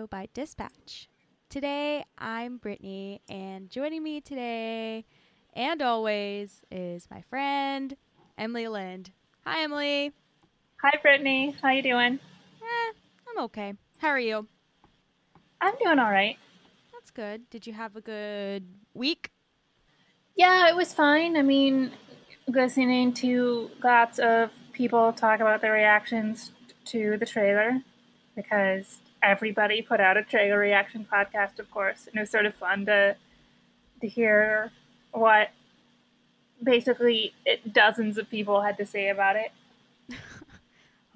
To Canto Bight Dispatch. Today I'm Brittani, and joining me today and always is my friend Emily Lind. Hi, Emily. Hi, Brittani. How you doing? Eh, I'm okay. How are you? I'm doing all right. That's good. Did you have a good week? Yeah, it was fine. I mean, listening to lots of people talk about their reactions to the trailer because everybody put out a trailer reaction podcast, of course, and it was sort of fun to to hear what basically it, dozens of people had to say about it.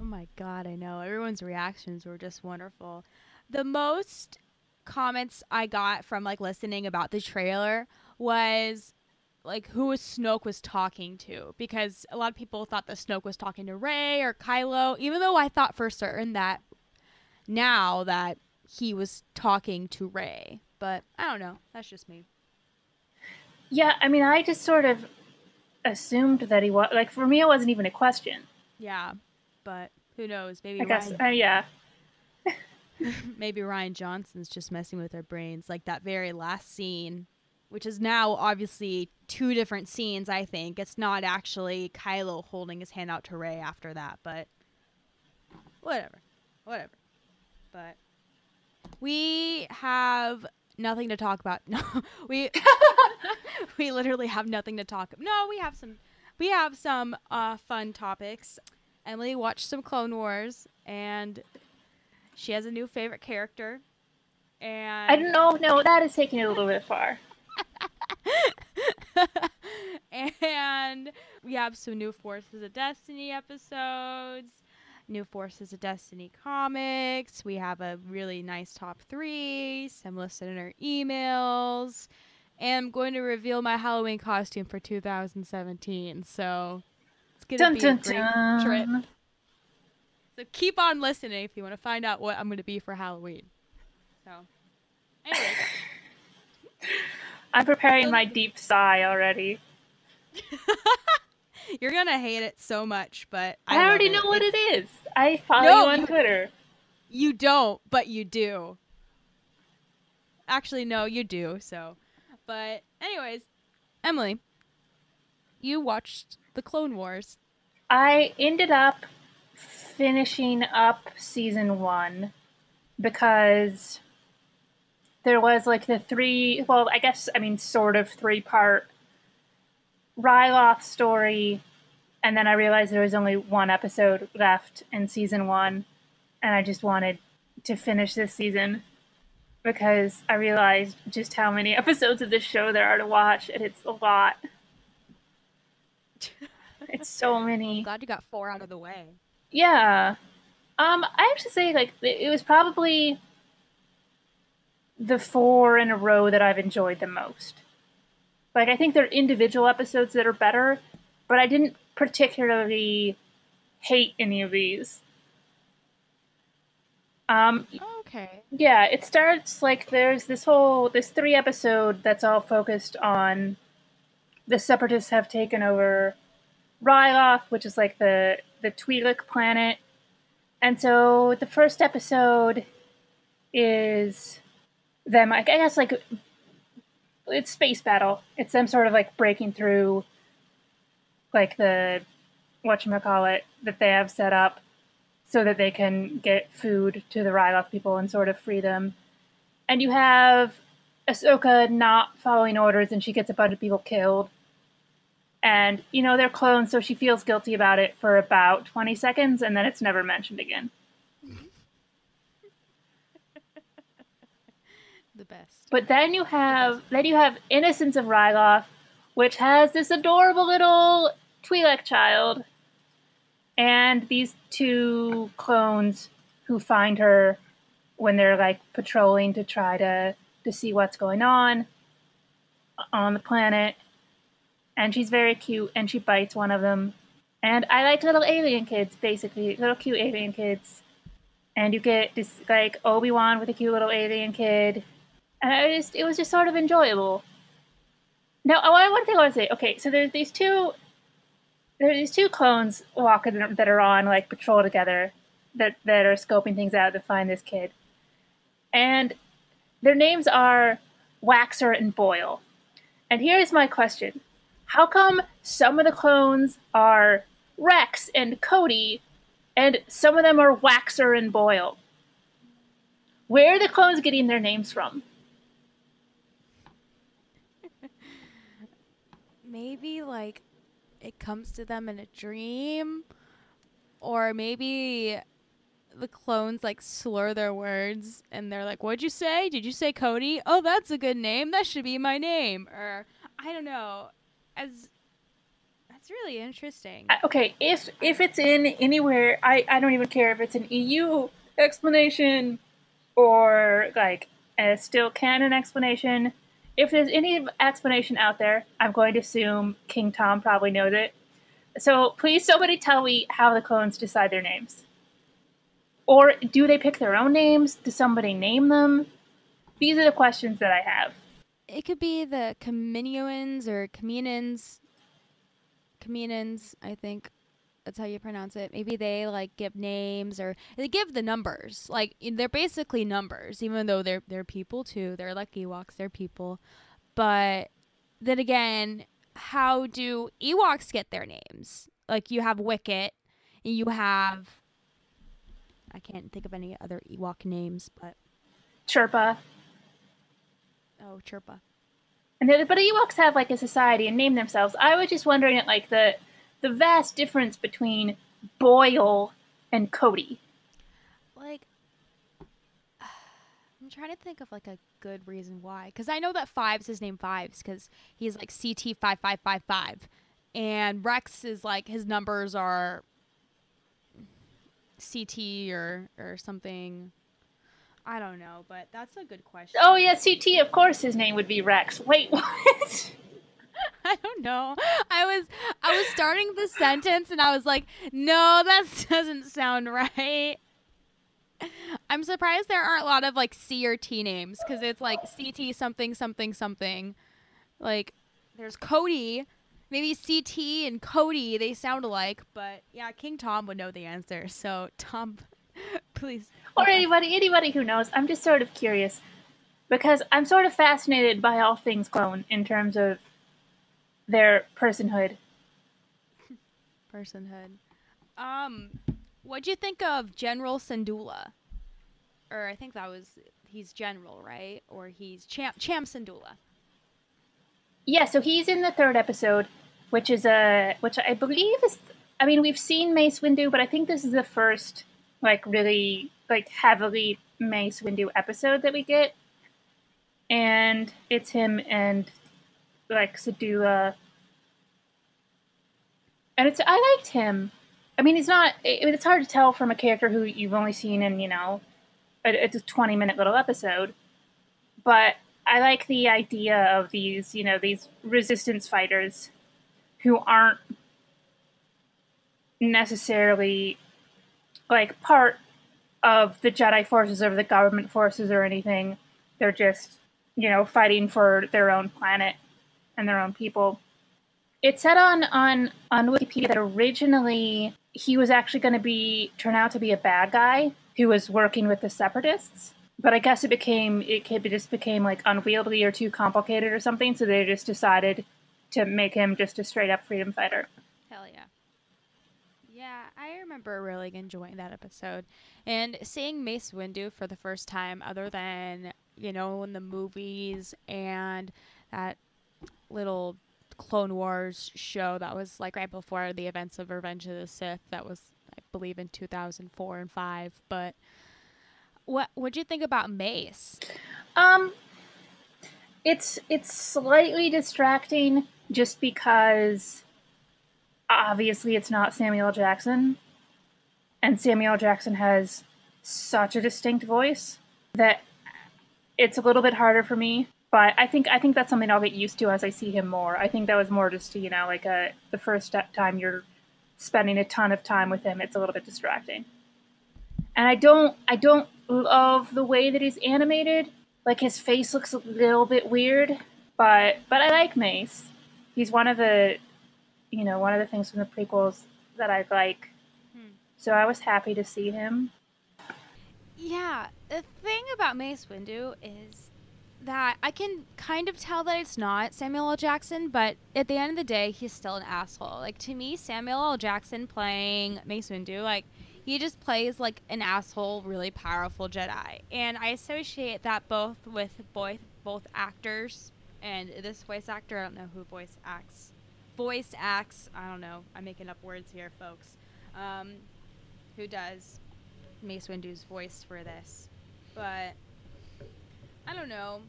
Oh my god, I know. Everyone's reactions were just wonderful. The most comments I got from like listening about the trailer was like who was Snoke was talking to because a lot of people thought that Snoke was talking to Rey or Kylo, even though I thought for certain that now that he was talking to Rey. But I don't know. That's just me. Yeah, I mean, I just sort of assumed that he was like for me, it wasn't even a question. Yeah, but who knows? Maybe I guess, uh, yeah. maybe Rian Johnson's just messing with our brains, like that very last scene, which is now obviously two different scenes. I think it's not actually Kylo holding his hand out to Rey after that, but whatever, whatever. But we have nothing to talk about. No, we we literally have nothing to talk. About. No, we have some we have some uh, fun topics. Emily watched some Clone Wars, and she has a new favorite character. And I don't know. No, that is taking it a little bit far. and we have some new Forces of Destiny episodes, new Forces of Destiny comics. We have a really nice top three, some listener emails, and I'm going to reveal my Halloween costume for 2017. So it's gonna be dun, a great dun. trip. So keep on listening if you want to find out what I'm going to be for Halloween. So, anyway, I'm preparing my deep sigh already. you're gonna hate it so much, but I, love already it. know what It's- it is. I follow No, you on you- Twitter. You don't, but you do. Actually, no, you do. So, but anyways, Emily, you watched the Clone Wars. I ended up finishing up season one because there was like the three, well, I guess, I mean, sort of three part Ryloth story. And then I realized there was only one episode left in season one. And I just wanted to finish this season because I realized just how many episodes of this show there are to watch. And it's a lot. It's so many. I'm Glad you got four out of the way. Yeah. Um, I have to say, like, it it was probably the four in a row that I've enjoyed the most. Like, I think there are individual episodes that are better, but I didn't particularly hate any of these. Um, Okay. yeah, it starts like there's this whole this three episode that's all focused on the separatists have taken over Ryloth, which is like the the Twi'lek planet. And so the first episode is them. I guess like it's space battle. It's them sort of like breaking through like the what you call it that they have set up so that they can get food to the Ryloth people and sort of free them. And you have Ahsoka not following orders and she gets a bunch of people killed. And, you know, they're clones, so she feels guilty about it for about 20 seconds and then it's never mentioned again. Best. But then you have then you have Innocence of Ryloth, which has this adorable little Twi'lek child and these two clones who find her when they're like patrolling to try to to see what's going on on the planet. And she's very cute and she bites one of them. And i like little alien kids basically little cute alien kids. And you get this like obi-wan with a cute little alien kid and it just it was just sort of enjoyable now one thing i want to say okay so there's these two there are these two clones walking that are on like patrol together that that are scoping things out to find this kid, and their names are Waxer and Boyle. And here's my question: How come some of the clones are Rex and Cody, and some of them are Waxer and Boyle? Where are the clones getting their names from? Maybe like it comes to them in a dream or maybe the clones like slur their words and they're like what'd you say? Did you say cody? Oh that's a good name. That should be my name. Or i don't know. As that's really interesting. Uh, okay if if it's in anywhere i i don't even care if it's an eu explanation or like a still canon explanation if there's any explanation out there, I'm going to assume King Tom probably knows it. So please, somebody tell me how the clones decide their names. Or do they pick their own names? Does somebody name them? These are the questions that I have. It could be the Kaminoans or Kaminans. Kaminans, I think that's how you pronounce it. Maybe they like give names or they give the numbers. Like they're basically numbers, even though they're they're people too. They're like Ewoks, they're people. But then again, how do Ewoks get their names? Like you have Wicket, and you have I can't think of any other Ewok names, but Chirpa. Oh, Chirpa. And the, but Ewoks have like a society and name themselves. I was just wondering at like the the vast difference between Boyle and Cody. Like, I'm trying to think of like a good reason why, because I know that Fives his name Fives because he's like CT five five five five, and Rex is like his numbers are CT or or something. I don't know, but that's a good question. Oh yeah, CT. Of course, his name would be Rex. Wait, what? I don't know. I was I was starting the sentence and I was like, no, that doesn't sound right. I'm surprised there aren't a lot of like C or T names because it's like CT something something something. Like there's Cody, maybe CT and Cody they sound alike, but yeah, King Tom would know the answer. So Tom, please. Or anybody anybody who knows. I'm just sort of curious because I'm sort of fascinated by all things clone in terms of their personhood. Personhood. Um, what'd you think of General Syndulla? Or I think that was he's general, right? Or he's champ Champ Syndulla. Yeah, so he's in the third episode, which is a which I believe is. I mean, we've seen Mace Windu, but I think this is the first like really like heavily Mace Windu episode that we get, and it's him and like Syndulla. And it's I liked him. I mean, he's not. It, it's hard to tell from a character who you've only seen in you know, it's a twenty minute little episode. But I like the idea of these you know these resistance fighters who aren't necessarily like part of the Jedi forces or the government forces or anything. They're just you know fighting for their own planet and their own people. It said on on on Wikipedia that originally he was actually going to be turn out to be a bad guy who was working with the separatists, but I guess it became it just became like unwieldy or too complicated or something. So they just decided to make him just a straight up freedom fighter. Hell yeah. Yeah, I remember really enjoying that episode. And seeing Mace Windu for the first time, other than, you know, in the movies and that little Clone Wars show that was like right before the events of Revenge of the Sith, that was, I believe, in 2004 and 5. But what what'd you think about Mace? Um, it's it's slightly distracting just because obviously it's not Samuel Jackson, and Samuel Jackson has such a distinct voice that it's a little bit harder for me. But I think I think that's something I'll get used to as I see him more. I think that was more just to, you know like a the first time you're spending a ton of time with him, it's a little bit distracting. And I don't I don't love the way that he's animated. Like his face looks a little bit weird, but but I like Mace. He's one of the you know, one of the things from the prequels that I like. Hmm. So I was happy to see him. Yeah, the thing about Mace Windu is that I can kind of tell that it's not Samuel L. Jackson, but at the end of the day, he's still an asshole. Like to me, Samuel L. Jackson playing Mace Windu, like he just plays like an asshole, really powerful Jedi, and I associate that both with both both actors and this voice actor. I don't know who voice acts voice acts. I don't know. I'm making up words here, folks. Um, who does Mace Windu's voice for this? But I don't know.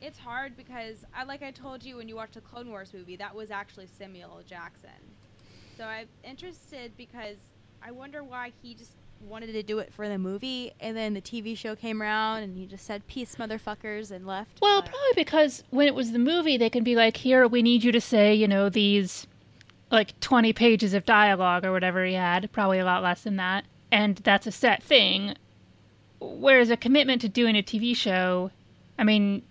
It's hard because I like I told you when you watched the Clone Wars movie, that was actually Samuel Jackson. So I'm interested because I wonder why he just wanted to do it for the movie, and then the TV show came around, and he just said "peace, motherfuckers" and left. Well, but... probably because when it was the movie, they can be like, "Here, we need you to say, you know, these like 20 pages of dialogue or whatever he had, probably a lot less than that, and that's a set thing." Whereas a commitment to doing a TV show, I mean,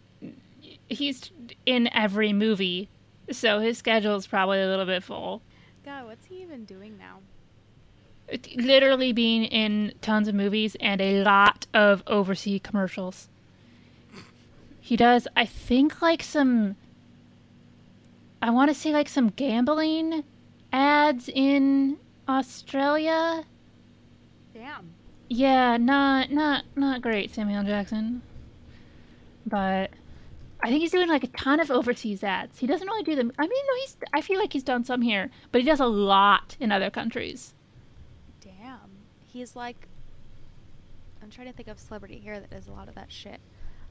he's in every movie, so his schedule is probably a little bit full. God, what's he even doing now? literally being in tons of movies and a lot of overseas commercials. He does, I think, like some. I want to say like some gambling ads in Australia. Damn. Yeah, not not not great, Samuel Jackson. But I think he's doing like a ton of overseas ads. He doesn't really do them. I mean, no, he's. I feel like he's done some here, but he does a lot in other countries Damn, he's like I'm trying to think of celebrity here that does a lot of that shit.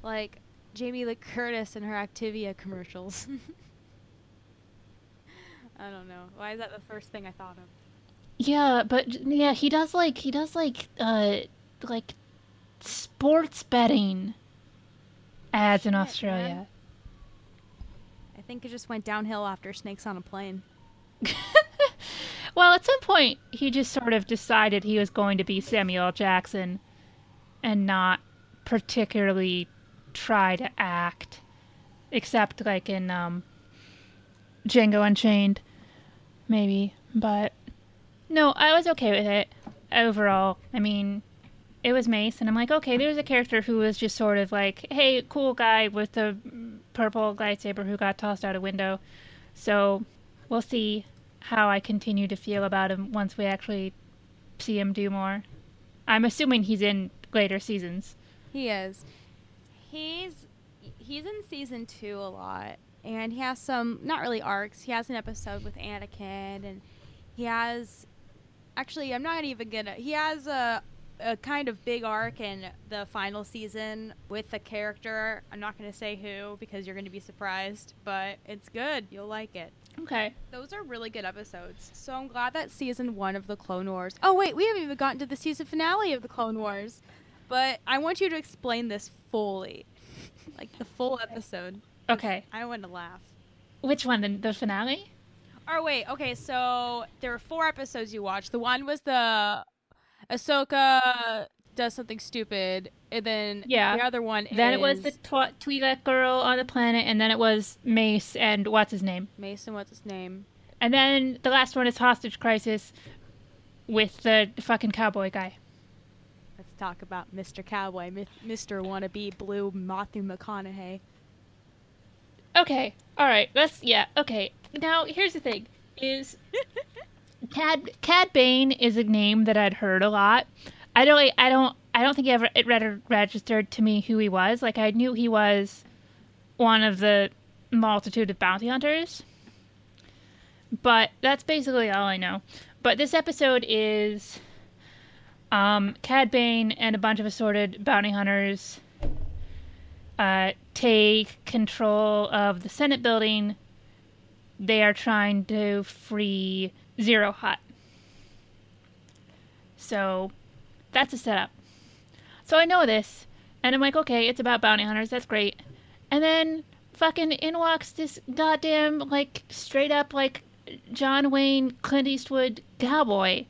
Like Jamie Lee Curtis and her Activia commercials. I don't know. Why is that the first thing I thought of? Yeah, but yeah, he does like he does like uh like sports betting ads shit, in Australia. Man. I think it just went downhill after Snakes on a Plane. Well, at some point, he just sort of decided he was going to be Samuel Jackson and not particularly try to act, except like in um, Django Unchained, maybe. But no, I was okay with it overall. I mean, it was Mace, and I'm like, okay, there's a character who was just sort of like, hey, cool guy with the purple lightsaber who got tossed out a window. So we'll see how I continue to feel about him once we actually see him do more. I'm assuming he's in later seasons. He is. He's he's in season two a lot, and he has some not really arcs. He has an episode with Anakin, and he has actually I'm not even gonna. He has a a kind of big arc in the final season with a character. I'm not gonna say who because you're gonna be surprised, but it's good. You'll like it. Okay. Those are really good episodes. So I'm glad that season one of the Clone Wars. Oh wait, we haven't even gotten to the season finale of the Clone Wars. But I want you to explain this fully, like the full episode. Okay. I want to laugh. Which one? The, the finale? Oh wait. Okay. So there were four episodes you watched. The one was the Ahsoka does something stupid, and then yeah. the other one. Then is... it was the tw- Twi'lek girl on the planet, and then it was Mace and what's his name? Mace and what's his name? And then the last one is Hostage Crisis with the fucking cowboy guy. Let's talk about Mr. Cowboy, Mr. Wannabe Blue Matthew McConaughey. Okay, all right. Let's yeah. Okay. Now here's the thing: is Cad Cad Bane is a name that I'd heard a lot. I don't. I don't. I don't think it ever it read, registered to me who he was. Like I knew he was one of the multitude of bounty hunters, but that's basically all I know. But this episode is um, Cad Bane and a bunch of assorted bounty hunters uh, take control of the Senate building. They are trying to free Ziro Hutt. So that's a setup. So I know this, and I'm like, okay, it's about bounty hunters. That's great. And then fucking in walks this goddamn like straight up like John Wayne Clint Eastwood cowboy.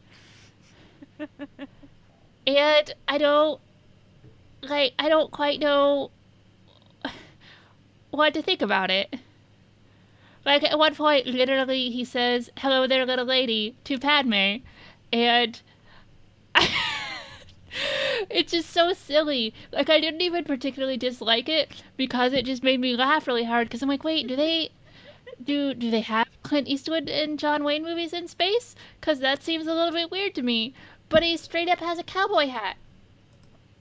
and I don't like I don't quite know what to think about it. Like at one point, literally, he says, "Hello there, little lady," to Padme, and it's just so silly. Like I didn't even particularly dislike it because it just made me laugh really hard. Because I'm like, wait, do they do do they have Clint Eastwood and John Wayne movies in space? Because that seems a little bit weird to me. But he straight up has a cowboy hat,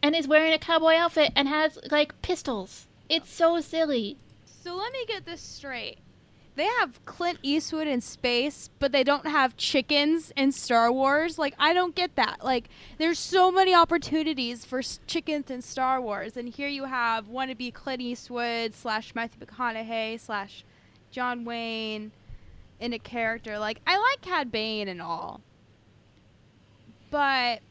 and is wearing a cowboy outfit and has like pistols. It's so silly. So let me get this straight. They have Clint Eastwood in space, but they don't have chickens in Star Wars. Like, I don't get that. Like, there's so many opportunities for s- chickens in Star Wars, and here you have wannabe Clint Eastwood slash Matthew McConaughey slash John Wayne in a character. Like, I like Cad Bane and all, but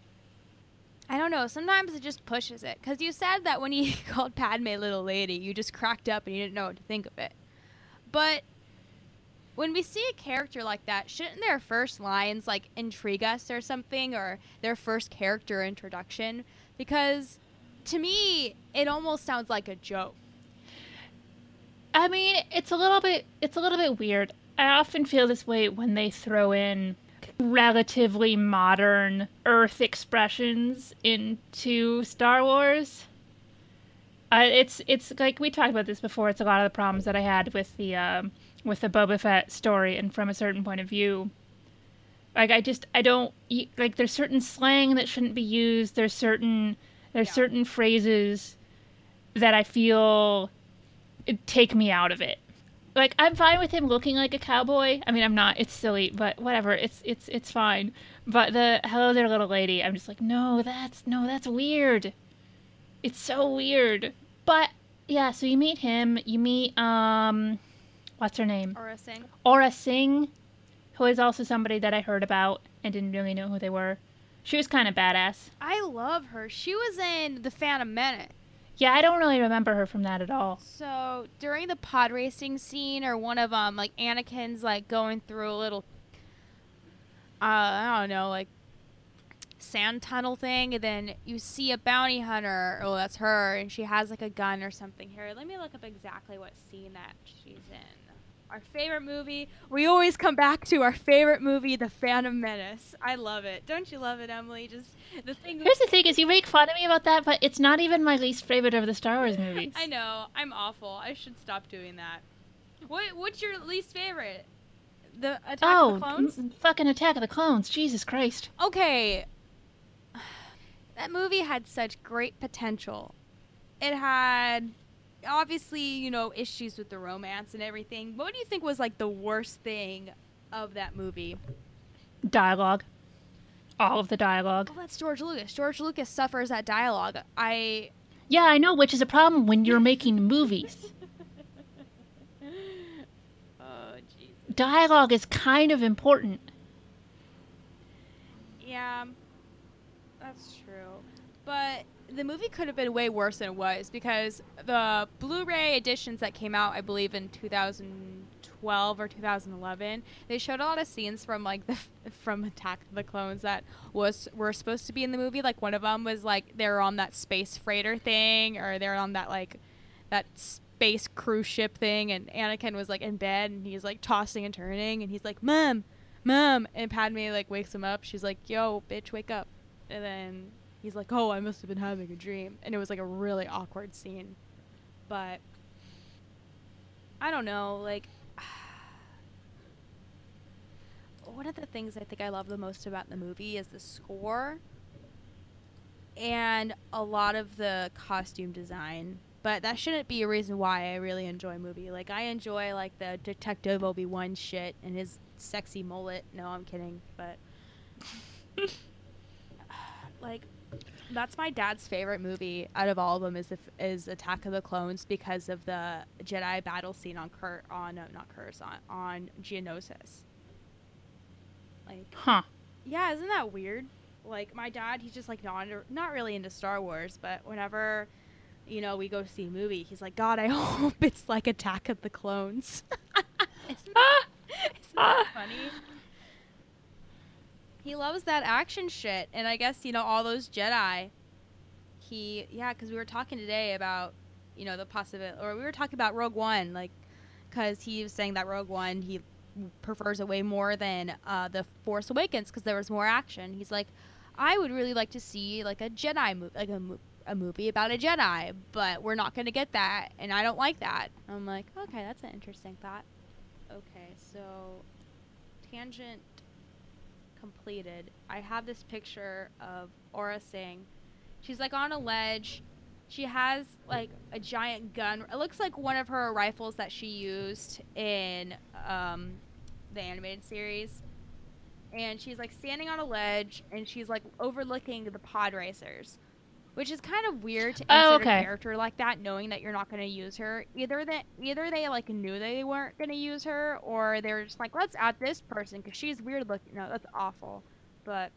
I don't know. Sometimes it just pushes it. Because you said that when he called Padme Little Lady, you just cracked up and you didn't know what to think of it. But when we see a character like that, shouldn't their first lines like intrigue us or something, or their first character introduction? Because to me, it almost sounds like a joke. I mean, it's a little bit it's a little bit weird. I often feel this way when they throw in relatively modern Earth expressions into Star Wars. Uh, it's it's like we talked about this before. It's a lot of the problems that I had with the um, with the Boba Fett story, and from a certain point of view, like I just I don't like. There's certain slang that shouldn't be used. There's certain there's Yeah. certain phrases that I feel take me out of it. Like I'm fine with him looking like a cowboy. I mean, I'm not. It's silly, but whatever. It's it's it's fine. But the hello there, little lady. I'm just like, no, that's no, that's weird. It's so weird. But yeah, so you meet him. You meet um, what's her name? Or a sing. Aurra Sing, who is also somebody that I heard about and didn't really know who they were. She was kind of badass. I love her. She was in The Phantom Menace. Yeah, I don't really remember her from that at all. So during the pod racing scene, or one of um, like Anakin's like going through a little, uh, I don't know, like sand tunnel thing, and then you see a bounty hunter. Oh, that's her, and she has like a gun or something. Here, let me look up exactly what scene that she's in. Our favorite movie. We always come back to our favorite movie, The Phantom Menace. I love it. Don't you love it, Emily? Just the thing. Here's the thing: is you make fun of me about that, but it's not even my least favorite of the Star Wars movies. I know. I'm awful. I should stop doing that. What What's your least favorite? The Attack oh, of the oh, Clones? m- fucking Attack of the Clones! Jesus Christ! Okay. That movie had such great potential. It had obviously, you know, issues with the romance and everything. What do you think was like the worst thing of that movie? Dialogue, all of the dialogue. Well, that's George Lucas. George Lucas suffers that dialogue. I Yeah, I know, which is a problem when you're making movies. Oh, jeez. Dialogue is kind of important. Yeah, that's true. But the movie could have been way worse than it was because the Blu-ray editions that came out, I believe, in 2012 or 2011, they showed a lot of scenes from like the from Attack of the Clones that was were supposed to be in the movie. Like one of them was like they're on that space freighter thing, or they're on that like that space cruise ship thing, and Anakin was like in bed and he's like tossing and turning, and he's like, "Mom, mom," and Padme like wakes him up. She's like, "Yo, bitch, wake up," and then He's like, "Oh, I must have been having a dream," and it was like a really awkward scene. But I don't know, like one of the things I think I love the most about the movie is the score and a lot of the costume design. But that shouldn't be a reason why I really enjoy a movie. Like I enjoy like the Detective Obi Wan shit and his sexy mullet. No, I'm kidding, but like that's my dad's favorite movie out of all of them is the, is Attack of the Clones because of the Jedi battle scene on Kurt on uh, not Curse on on Geonosis. Like, Huh. yeah, isn't that weird? Like my dad, he's just like not not really into Star Wars, but whenever you know we go see a movie, he's like, God, I hope it's like Attack of the Clones. isn't that, isn't that funny? He loves that action shit, and I guess you know all those Jedi. He yeah, because we were talking today about you know the possibility, or we were talking about Rogue One, like because he was saying that Rogue One he prefers it way more than uh, the Force Awakens because there was more action. He's like, I would really like to see like a Jedi movie, like a, a movie about a Jedi, but we're not going to get that, and I don't like that. I'm like, okay, that's an interesting thought. Okay, so tangent completed. I have this picture of Aurra Sing. She's like on a ledge. She has like a giant gun. It looks like one of her rifles that she used in um, the animated series. And she's like standing on a ledge and she's like overlooking the pod racers. Which is kind of weird to Oh, okay. a character like that knowing that you're not going to use her. Either that either they like knew they weren't going to use her or they were just like let's add this person cuz she's weird looking. No, that's awful. But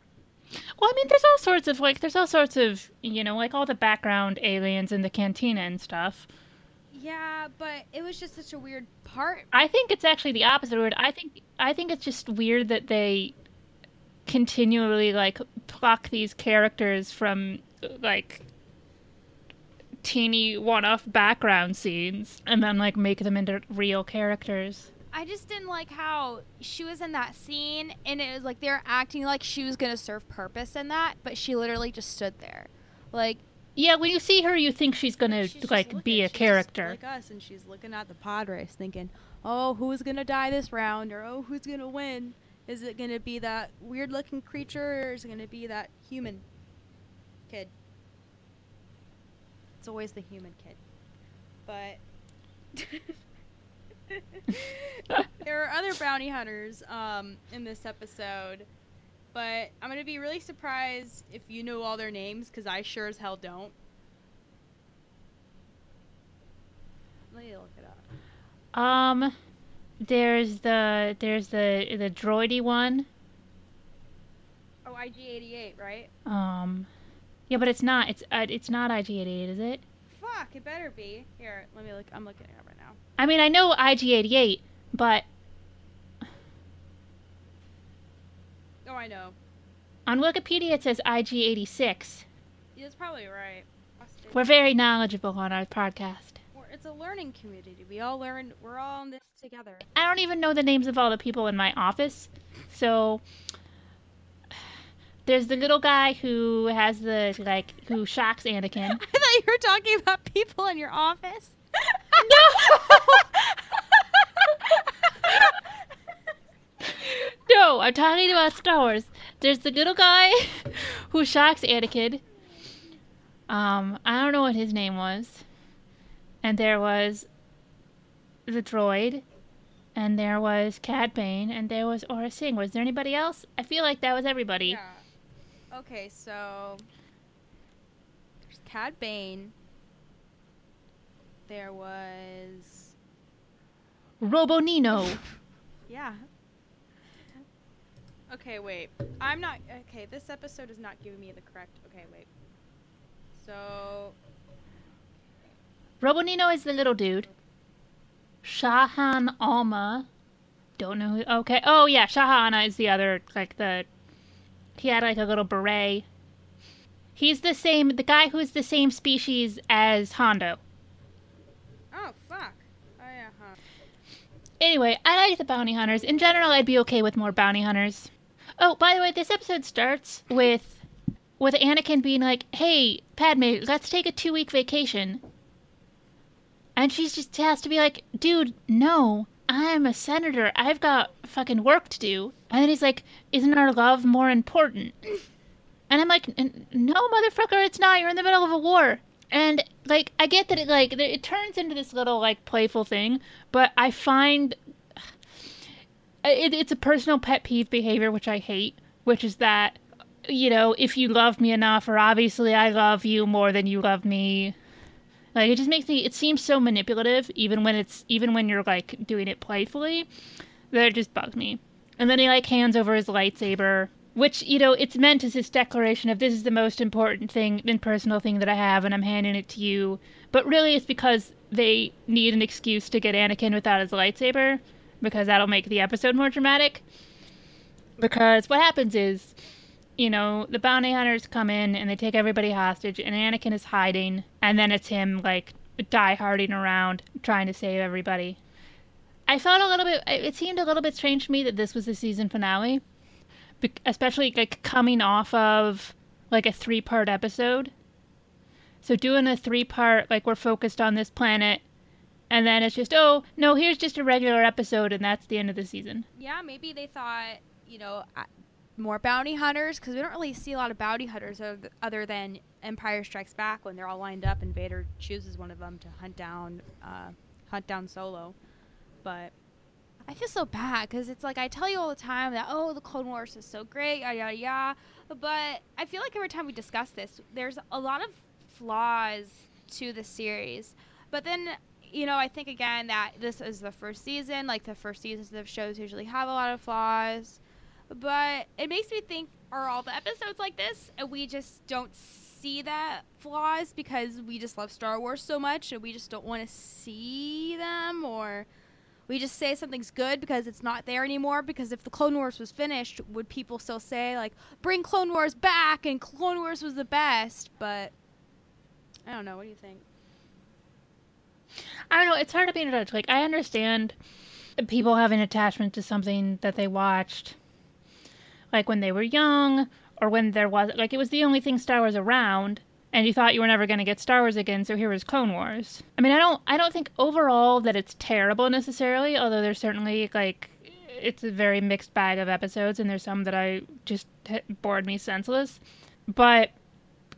Well, I mean, there's all sorts of like, there's all sorts of, you know, like all the background aliens in the cantina and stuff. yeah, but it was just such a weird part. I think it's actually the opposite word. I think I think it's just weird that they continually like pluck these characters from like teeny one-off background scenes and then like make them into real characters. I just didn't like how she was in that scene and it was like they're acting like she was going to serve purpose in that, but she literally just stood there. Like Yeah, when you see her, you think she's gonna she's like looking- be a she's character. like us and she's looking at the pod race thinking, "Oh, who's going to die this round?" or "Oh, who's going to win?" Is it going to be that weird-looking creature or is it going to be that human kid? It's always the human kid. But there are other bounty hunters um, in this episode, but I'm gonna be really surprised if you know all their names because I sure as hell don't. Let me look it up. Um, there's the there's the the droidy one. Oh, IG88, right? Um, yeah, but it's not. It's uh, it's not IG88, is it? Fuck, it better be. Here, let me look. I'm looking at it up right now. I mean, I know IG88, but Oh, I know. on Wikipedia it says IG86. Yeah, That's probably right. We're very knowledgeable on our podcast. It's a learning community. We all learn. We're all in this together. I don't even know the names of all the people in my office. So there's the little guy who has the like who shocks Anakin. I thought you were talking about people in your office. No, no, I'm talking about Star Wars. There's the little guy who shocks Anakin. Um, I don't know what his name was. And there was the droid, and there was Cad Bane, and there was Aurra Sing. Was there anybody else? I feel like that was everybody. Yeah. Okay, so there's Cad Bane. There was Robonino. yeah. Okay, wait. I'm not okay. This episode is not giving me the correct. Okay, wait. So Robonino is the little dude. Shahan Alama. Don't know who. Okay. Oh, yeah. Shahana is the other, like, the. He had, like, a little beret. He's the same. The guy who's the same species as Hondo. oh fuck. Oh yeah. Huh. Anyway, I like the bounty hunters. In general, I'd be okay with more bounty hunters. Oh, by the way, this episode starts with with Anakin being like, "Hey, Padme, let's take a two week vacation," and she's just has to be like, "Dude, no." I'm a senator. I've got fucking work to do. And then he's like, Isn't our love more important? And I'm like, No, motherfucker, it's not. You're in the middle of a war. And like, I get that it like it turns into this little like playful thing, but I find it, it's a personal pet peeve behavior which I hate, which is that you know, if you love me enough, or obviously I love you more than you love me, like it just makes me it seems so manipulative even when it's even when you're like doing it playfully that it just bugs me. And then he like hands over his lightsaber, which, you know, it's meant as this declaration of this is the most important thing and personal thing that I have and I'm handing it to you. But really it's because they need an excuse to get Anakin without his lightsaber because that'll make the episode more dramatic. Because what happens is you know, the bounty hunters come in and they take everybody hostage, and Anakin is hiding, and then it's him like die harding around trying to save everybody. I felt a little bit. It seemed a little bit strange to me that this was the season finale, especially like coming off of like a three-part episode. So doing a three-part, like we're focused on this planet, and then it's just, oh no, here's just a regular episode, and that's the end of the season. Yeah, maybe they thought, you know, more bounty hunters because we don't really see a lot of bounty hunters other than Empire Strikes Back when they're all lined up and Vader chooses one of them to hunt down, uh, hunt down Solo. But I feel so bad because it's like I tell you all the time that oh the Clone Wars is so great, yada yada yada. But I feel like every time we discuss this, there's a lot of flaws to the series. But then you know I think again that this is the first season. Like the first seasons of shows usually have a lot of flaws but it makes me think are all the episodes like this? And we just don't see that flaws because we just love Star Wars so much and we just don't want to see them or we just say something's good because it's not there anymore because if the Clone Wars was finished would people still say like bring Clone Wars back and Clone Wars was the best? But I don't know. What do you think? I don't know. It's hard to be in touch like I understand people having attachment to something that they watched like when they were young or when there was like it was the only thing Star Wars around and you thought you were never going to get Star Wars again, so here was Clone Wars. I mean, I don't I don't think overall that it's terrible necessarily, although there's certainly like it's a very mixed bag of episodes and there's some that I just eh, bored me senseless. But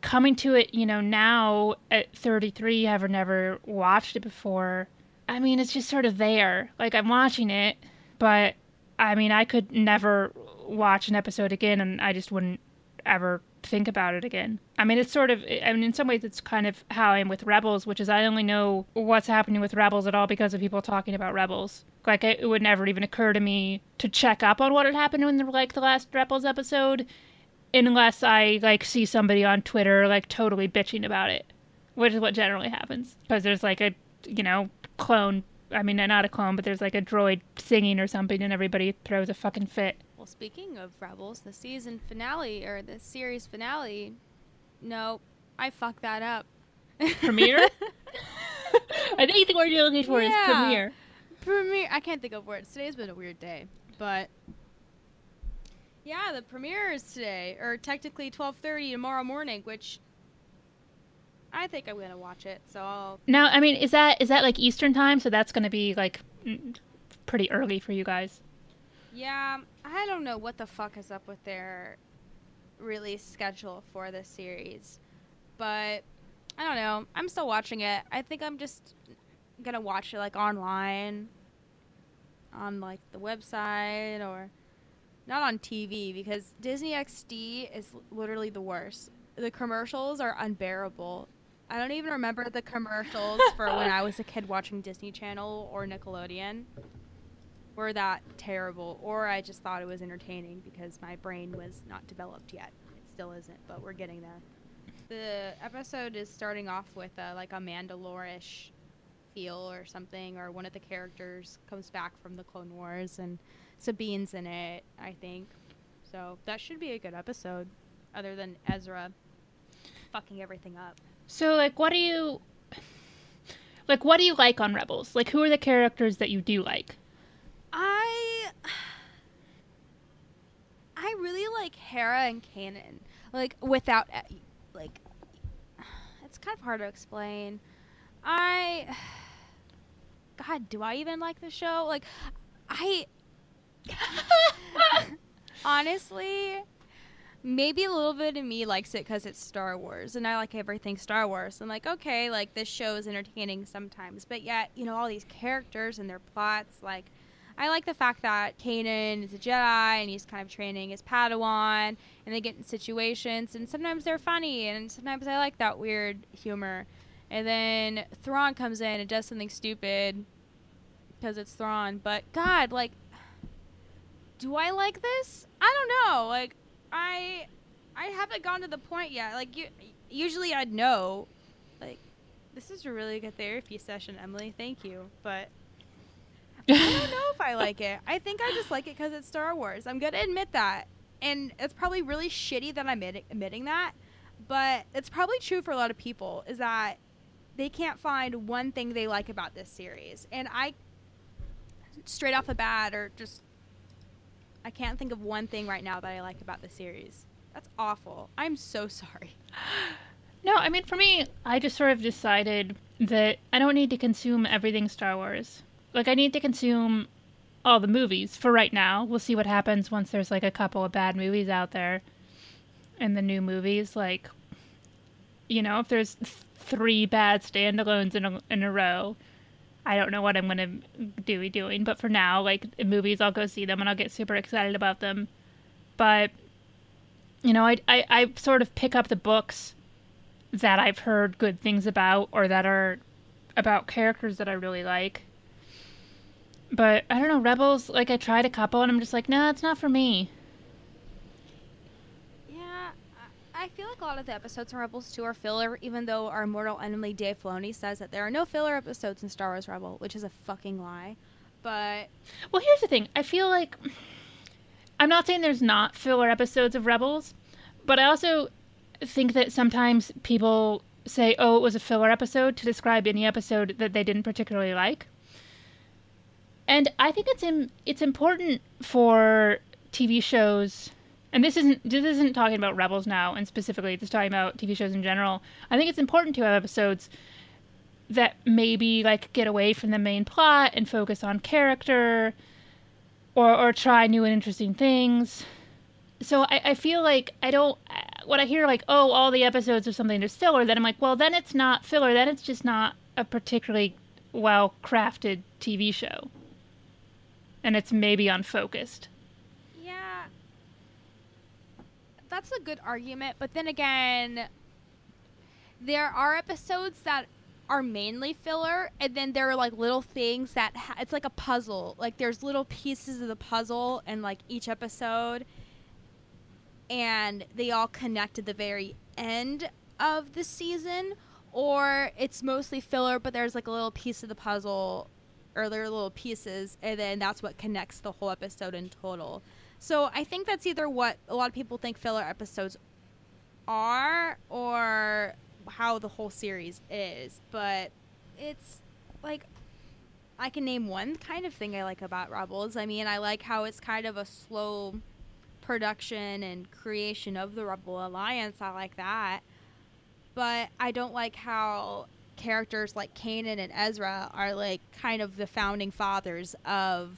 coming to it, you know, now at 33, I've never watched it before. I mean, it's just sort of there. Like I'm watching it, but I mean, I could never watch an episode again and I just wouldn't ever think about it again. I mean, it's sort of, I mean, in some ways, it's kind of how I am with Rebels, which is I only know what's happening with Rebels at all because of people talking about Rebels. Like, it would never even occur to me to check up on what had happened in the, like the last Rebels episode, unless I like see somebody on Twitter like totally bitching about it, which is what generally happens because there's like a you know clone. I mean, not a clone, but there's like a droid singing or something, and everybody throws a fucking fit. Well, speaking of Rebels, the season finale or the series finale, no, I fucked that up. Premiere? I think the word you're looking for yeah. is premiere. Premiere. I can't think of words. Today's been a weird day, but yeah, the premiere is today, or technically 12:30 tomorrow morning, which I think I'm gonna watch it. So I'll. Now, I mean, is that is that like Eastern time? So that's gonna be like pretty early for you guys. Yeah, I don't know what the fuck is up with their release schedule for this series, but I don't know. I'm still watching it. I think I'm just gonna watch it like online, on like the website or not on TV because Disney XD is literally the worst. The commercials are unbearable. I don't even remember the commercials for when I was a kid watching Disney Channel or Nickelodeon were that terrible, or I just thought it was entertaining because my brain was not developed yet. It still isn't, but we're getting there. The episode is starting off with a, like a Mandalorish feel or something, or one of the characters comes back from the Clone Wars, and Sabine's in it, I think. So that should be a good episode, other than Ezra fucking everything up. So, like, what do you like? What do you like on Rebels? Like, who are the characters that you do like? I I really like Hera and Kanan. like without e- like it's kind of hard to explain. I God, do I even like the show? Like I honestly maybe a little bit of me likes it cuz it's Star Wars and I like everything Star Wars. I'm like, okay, like this show is entertaining sometimes, but yet, you know, all these characters and their plots like I like the fact that Kanan is a Jedi and he's kind of training his Padawan, and they get in situations, and sometimes they're funny, and sometimes I like that weird humor. And then Thrawn comes in and does something stupid because it's Thrawn. But God, like, do I like this? I don't know. Like, I, I haven't gone to the point yet. Like, you, usually I'd know. Like, this is a really good therapy session, Emily. Thank you. But I don't know if I like it. I think I just like it because it's Star Wars. I'm gonna admit that, and it's probably really shitty that I'm admit- admitting that, but it's probably true for a lot of people. Is that they can't find one thing they like about this series, and I, straight off the bat, or just, I can't think of one thing right now that I like about the series. That's awful. I'm so sorry. No, I mean, for me, I just sort of decided that I don't need to consume everything Star Wars. Like, I need to consume all the movies for right now. We'll see what happens once there's like a couple of bad movies out there and the new movies. Like, you know, if there's th- three bad standalones in a, in a row, I don't know what I'm going to do be doing. But for now, like, movies, I'll go see them and I'll get super excited about them. But, you know, I, I, I sort of pick up the books that I've heard good things about or that are about characters that I really like. But I don't know, Rebels, like I tried a couple and I'm just like, nah, it's not for me. Yeah, I feel like a lot of the episodes in Rebels 2 are filler, even though our mortal enemy Dave Filoni says that there are no filler episodes in Star Wars Rebel, which is a fucking lie. But Well, here's the thing. I feel like I'm not saying there's not filler episodes of Rebels, but I also think that sometimes people say, "Oh, it was a filler episode" to describe any episode that they didn't particularly like. And I think it's it's important for TV shows, and this isn't this isn't talking about Rebels now, and specifically just talking about TV shows in general. I think it's important to have episodes that maybe like get away from the main plot and focus on character, or or try new and interesting things. So I, I feel like I don't when I hear like oh all the episodes of something is filler, then I'm like well then it's not filler, then it's just not a particularly well crafted TV show and it's maybe unfocused. yeah, that's a good argument. But then again, there are episodes that are mainly filler, and then there are like little things that ha- it's like a puzzle. Like there's little pieces of the puzzle in like each episode, and they all connect at the very end of the season. Or it's mostly filler, but there's like a little piece of the puzzle there little pieces, and then that's what connects the whole episode in total. So I think that's either what a lot of people think filler episodes are, or how the whole series is. But it's like I can name one kind of thing I like about Rebels. I mean, I like how it's kind of a slow production and creation of the Rebel Alliance. I like that. But I don't like how characters like Kanan and Ezra are like kind of the founding fathers of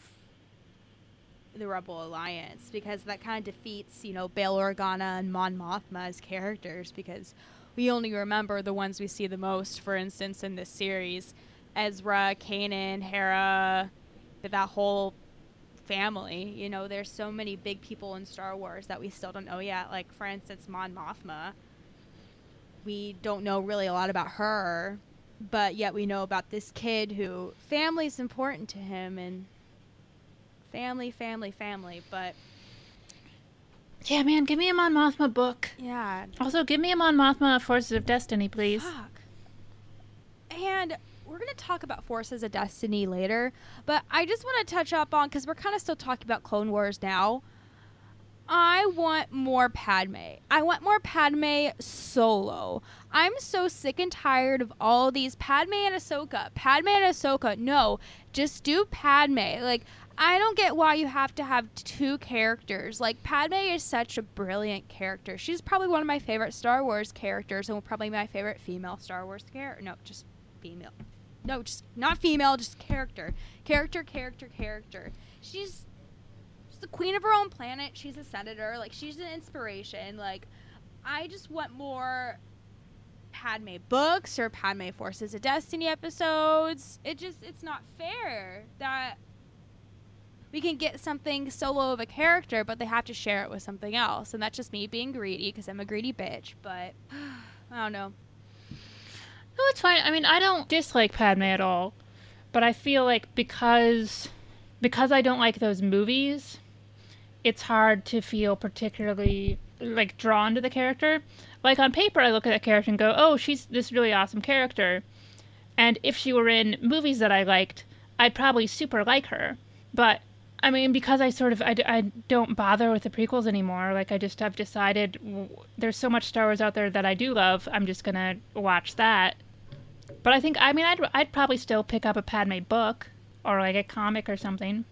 the Rebel Alliance because that kind of defeats, you know, Bail Organa and Mon Mothma as characters because we only remember the ones we see the most. For instance, in this series, Ezra, Kanan, Hera, that whole family. You know, there's so many big people in Star Wars that we still don't know yet. Like, for instance, Mon Mothma. We don't know really a lot about her, but yet we know about this kid who family's important to him and family, family, family. But Yeah, man, give me a Mon Mothma book. yeah, Also, give me a Mon Mothma Forces of Destiny, please. Fuck. And we're going to talk about Forces of Destiny later, but I just want to touch up on because we're kind of still talking about Clone Wars now. I want more Padme. I want more Padme solo. I'm so sick and tired of all these Padme and Ahsoka. Padme and Ahsoka. No, just do Padme. Like, I don't get why you have to have two characters. Like Padme is such a brilliant character. She's probably one of my favorite Star Wars characters, and probably my favorite female Star Wars character. No, just female. No, just not female, just character. Character, character, character. She's she's the queen of her own planet. She's a senator. Like she's an inspiration. Like I just want more Padme books or Padme Forces of Destiny episodes. It just it's not fair that we can get something solo of a character, but they have to share it with something else. And that's just me being greedy because I'm a greedy bitch. But I don't know. No, it's fine. I mean, I don't dislike Padme at all, but I feel like because because I don't like those movies, it's hard to feel particularly like drawn to the character. Like on paper, I look at a character and go, "Oh, she's this really awesome character," and if she were in movies that I liked, I'd probably super like her. But I mean, because I sort of I, I don't bother with the prequels anymore. Like I just have decided there's so much Star Wars out there that I do love. I'm just gonna watch that. But I think I mean I'd I'd probably still pick up a Padme book or like a comic or something.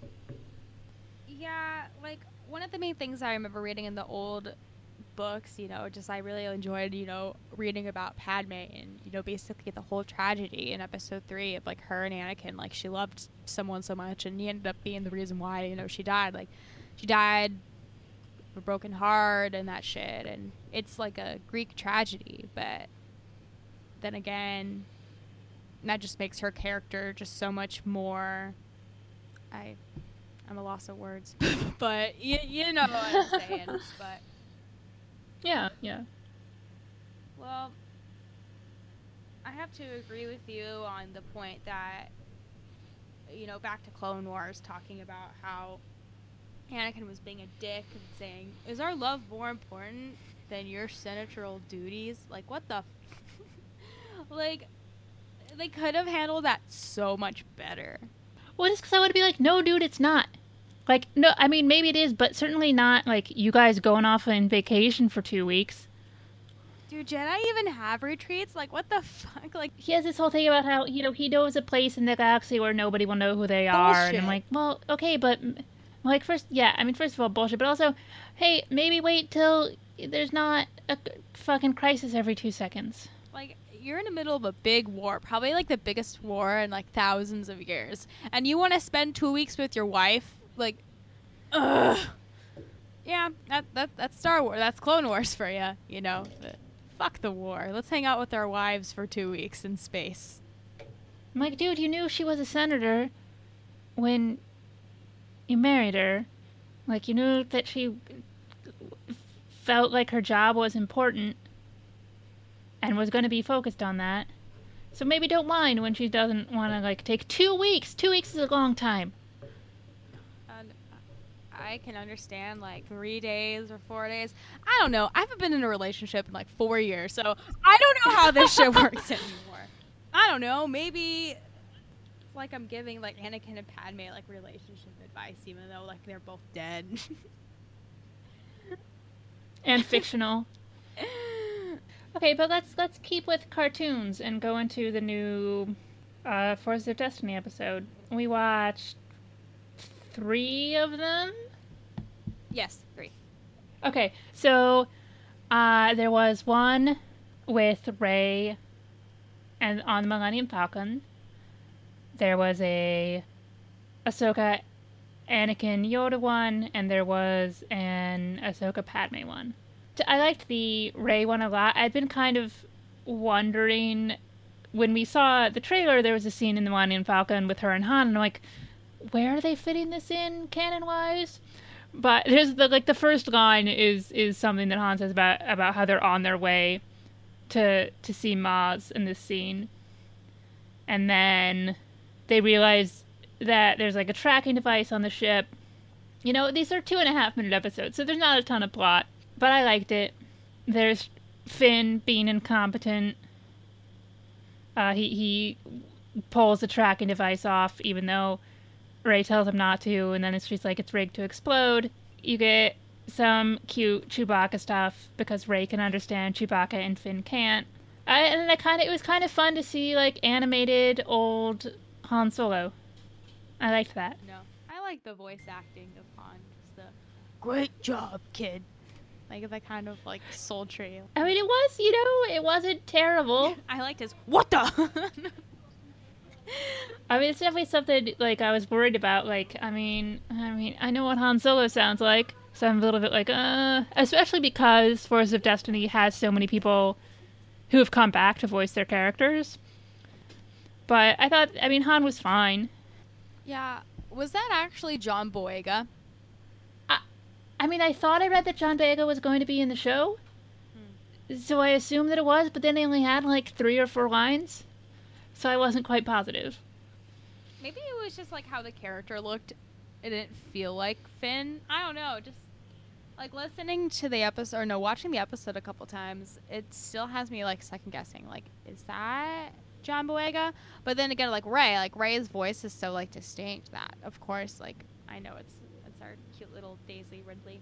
Yeah, like one of the main things I remember reading in the old books, you know, just I really enjoyed, you know, reading about Padme and, you know, basically the whole tragedy in episode three of like her and Anakin. Like she loved someone so much and he ended up being the reason why, you know, she died. Like she died of a broken heart and that shit and it's like a Greek tragedy, but then again that just makes her character just so much more I I'm a loss of words. but you, you know what I'm saying. But Yeah, yeah. Well, I have to agree with you on the point that, you know, back to Clone Wars, talking about how Anakin was being a dick and saying, "Is our love more important than your senatorial duties?" Like, what the? F- like, they could have handled that so much better. Well, just because I would be like, no, dude, it's not. Like, no, I mean, maybe it is, but certainly not like you guys going off on vacation for two weeks. Do Jedi even have retreats? Like, what the fuck? Like, He has this whole thing about how, you know, he knows a place in the galaxy where nobody will know who they are. And I'm like, well, okay, but, like, first, yeah, I mean, first of all, bullshit, but also, hey, maybe wait till there's not a fucking crisis every two seconds. like you're in the middle of a big war, probably like the biggest war in like thousands of years, and you want to spend two weeks with your wife, like, ugh. Yeah, that that that's Star Wars. That's Clone Wars for you, you know. Fuck the war. Let's hang out with our wives for two weeks in space. I'm like, dude, you knew she was a senator when you married her. Like, you knew that she felt like her job was important and was going to be focused on that. So maybe don't mind when she doesn't want to, like, take two weeks. Two weeks is a long time. I can understand like three days or four days. I don't know. I haven't been in a relationship in like four years, so I don't know how this shit works anymore. I don't know. Maybe it's like I'm giving like Anakin and Padme like relationship advice, even though like they're both dead. And fictional. Okay, but let's let's keep with cartoons and go into the new uh, Force of Destiny episode. We watched three of them. Yes, three. Okay, so uh, there was one with Rey and on the Millennium Falcon. There was a Ahsoka, Anakin, Yoda one, and there was an Ahsoka Padme one. I liked the Rey one a lot. I'd been kind of wondering when we saw the trailer. There was a scene in the Millennium Falcon with her and Han, and I'm like, where are they fitting this in canon wise? But there's the like the first line is is something that Han says about about how they're on their way to to see Maz in this scene, and then they realize that there's like a tracking device on the ship. You know, these are two and a half minute episodes, so there's not a ton of plot, but I liked it. There's Finn being incompetent. Uh, he he pulls the tracking device off, even though Rey tells him not to, and then it's just like it's rigged to explode. You get some cute Chewbacca stuff because Rey can understand Chewbacca and Finn can't. I, and I kind of it was kind of fun to see like animated old Han Solo. I liked that. No, I like the voice acting of Han. Just the great job, kid. Like the kind of like sultry. I mean, it was, you know, it wasn't terrible. I liked his what the. I mean, it's definitely something like I was worried about. Like, I mean, I mean, I know what Han Solo sounds like, so I'm a little bit like, uh, especially because Force of Destiny has so many people who have come back to voice their characters. But I thought, I mean, Han was fine. yeah, was that actually John Boyega? I mean, I thought I read that John Boyega was going to be in the show, so I assumed that it was. But then they only had like three or four lines, so I wasn't quite positive. Maybe it was just like how the character looked. It didn't feel like Finn. I don't know. Just like listening to the episode, or no, watching the episode a couple times, it still has me like second guessing. Like, is that John Boyega? But then again, like Rey, like Rey's voice is so like distinct that, of course, like I know it's it's our cute little Daisy Ridley.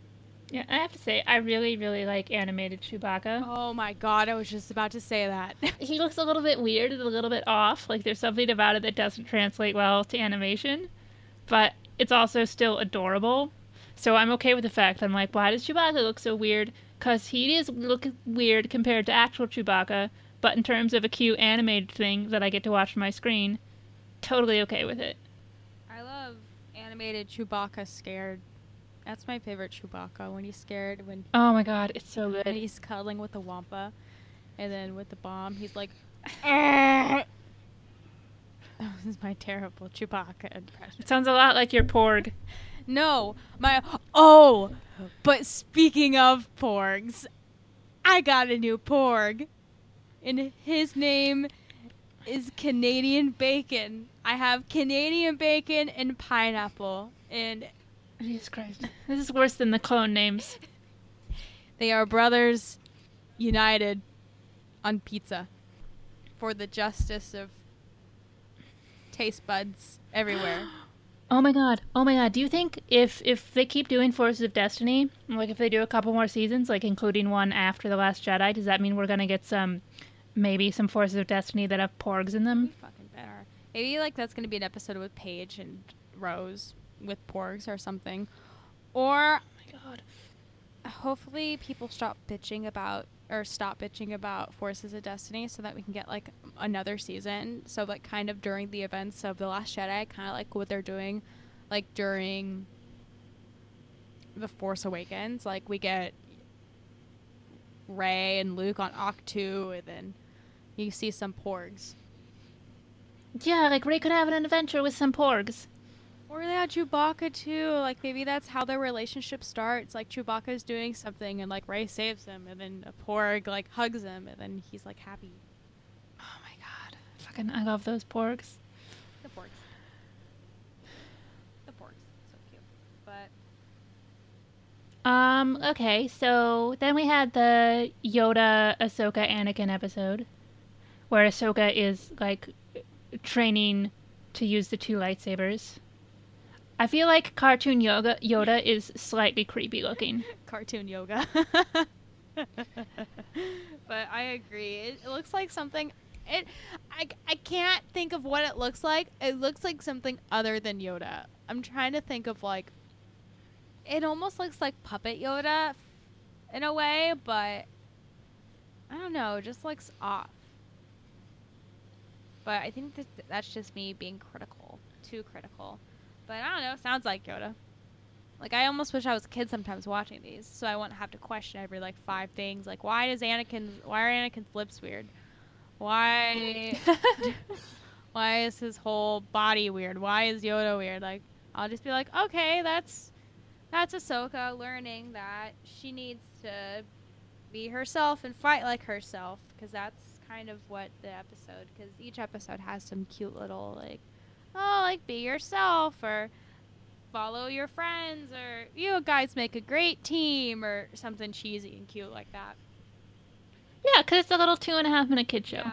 Yeah, I have to say, I really, really like animated Chewbacca. Oh my god, I was just about to say that. He looks a little bit weird and a little bit off. Like there's something about it that doesn't translate well to animation, but it's also still adorable. So I'm okay with the fact. I'm like, why does Chewbacca look so weird? Because he is look weird compared to actual Chewbacca, but in terms of a cute animated thing that I get to watch on my screen, totally okay with it. I love animated Chewbacca scared. That's my favorite Chewbacca when he's scared when Oh my god, it's so good. and he's cuddling with the Wampa, and then with the bomb, he's like. "This is my terrible Chewbacca impression." It sounds a lot like your Porg. No, my oh, but speaking of porgs, I got a new porg, and his name is Canadian Bacon. I have Canadian bacon and pineapple, and Jesus Christ. This is worse than the clone names. They are brothers united on pizza for the justice of taste buds everywhere. Oh my god. Oh my god. Do you think if if they keep doing Forces of Destiny, like if they do a couple more seasons, like including one after The Last Jedi, does that mean we're gonna get some maybe some Forces of Destiny that have porgs in We them? fucking better. Maybe like that's gonna be an episode with Paige and Rose with porgs or something. Or Oh my god. hopefully people stop bitching about or stop bitching about Forces of Destiny so that we can get like another season. So like kind of during the events of The Last Jedi, kind of like what they're doing like during The Force Awakens. Like we get Rey and Luke on Ahch-To and then you see some porgs. Yeah, like Rey could have an adventure with some porgs. Or they had Chewbacca too. Like maybe that's how their relationship starts. Like Chewbacca's doing something and like Rey saves him, and then a Porg like hugs him, and then he's like happy. Oh my god. Fucking I love those porgs. The Porgs. The Porgs. So cute. But Um, okay, so then we had the Yoda Ahsoka Anakin episode where Ahsoka is like training to use the two lightsabers. I feel like cartoon yoga Yoda is slightly creepy looking. cartoon yoga. but I agree. It, it looks like something. It. I, I can't think of what it looks like. It looks like something other than Yoda. I'm trying to think of like. It almost looks like puppet Yoda, in a way, but I don't know. It just looks off. But I think that that's just me being critical, too critical. But I don't know. Sounds like Yoda. Like I almost wish I was a kid sometimes watching these, so I wouldn't have to question every like five things. Like why does Anakin? Why are Anakin's lips weird? Why? why is his whole body weird? Why is Yoda weird? Like I'll just be like, okay, that's that's Ahsoka learning that she needs to be herself and fight like herself, because that's kind of what the episode. Because each episode has some cute little like, oh, like be yourself or follow your friends or you guys make a great team or something cheesy and cute like that. Yeah, because it's a little two and a half minute kid show. Yeah.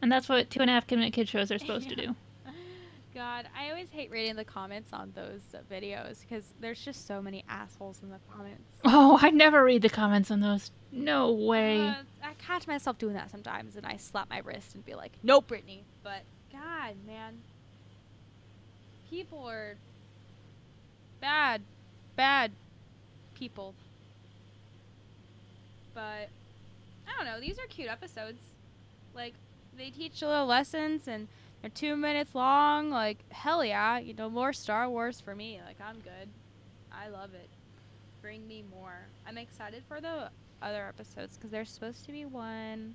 And that's what two and a half minute kid shows are supposed to do. God, I always hate reading the comments on those videos because there's just so many assholes in the comments. Oh, I never read the comments on those. No way. Uh, I catch myself doing that sometimes and I slap my wrist and be like, nope, Brittani. But God, man. People are bad, bad people. But I don't know. These are cute episodes. Like they teach little lessons and they're two minutes long. Like hell yeah, you know more Star Wars for me. Like I'm good. I love it. Bring me more. I'm excited for the other episodes because there's supposed to be one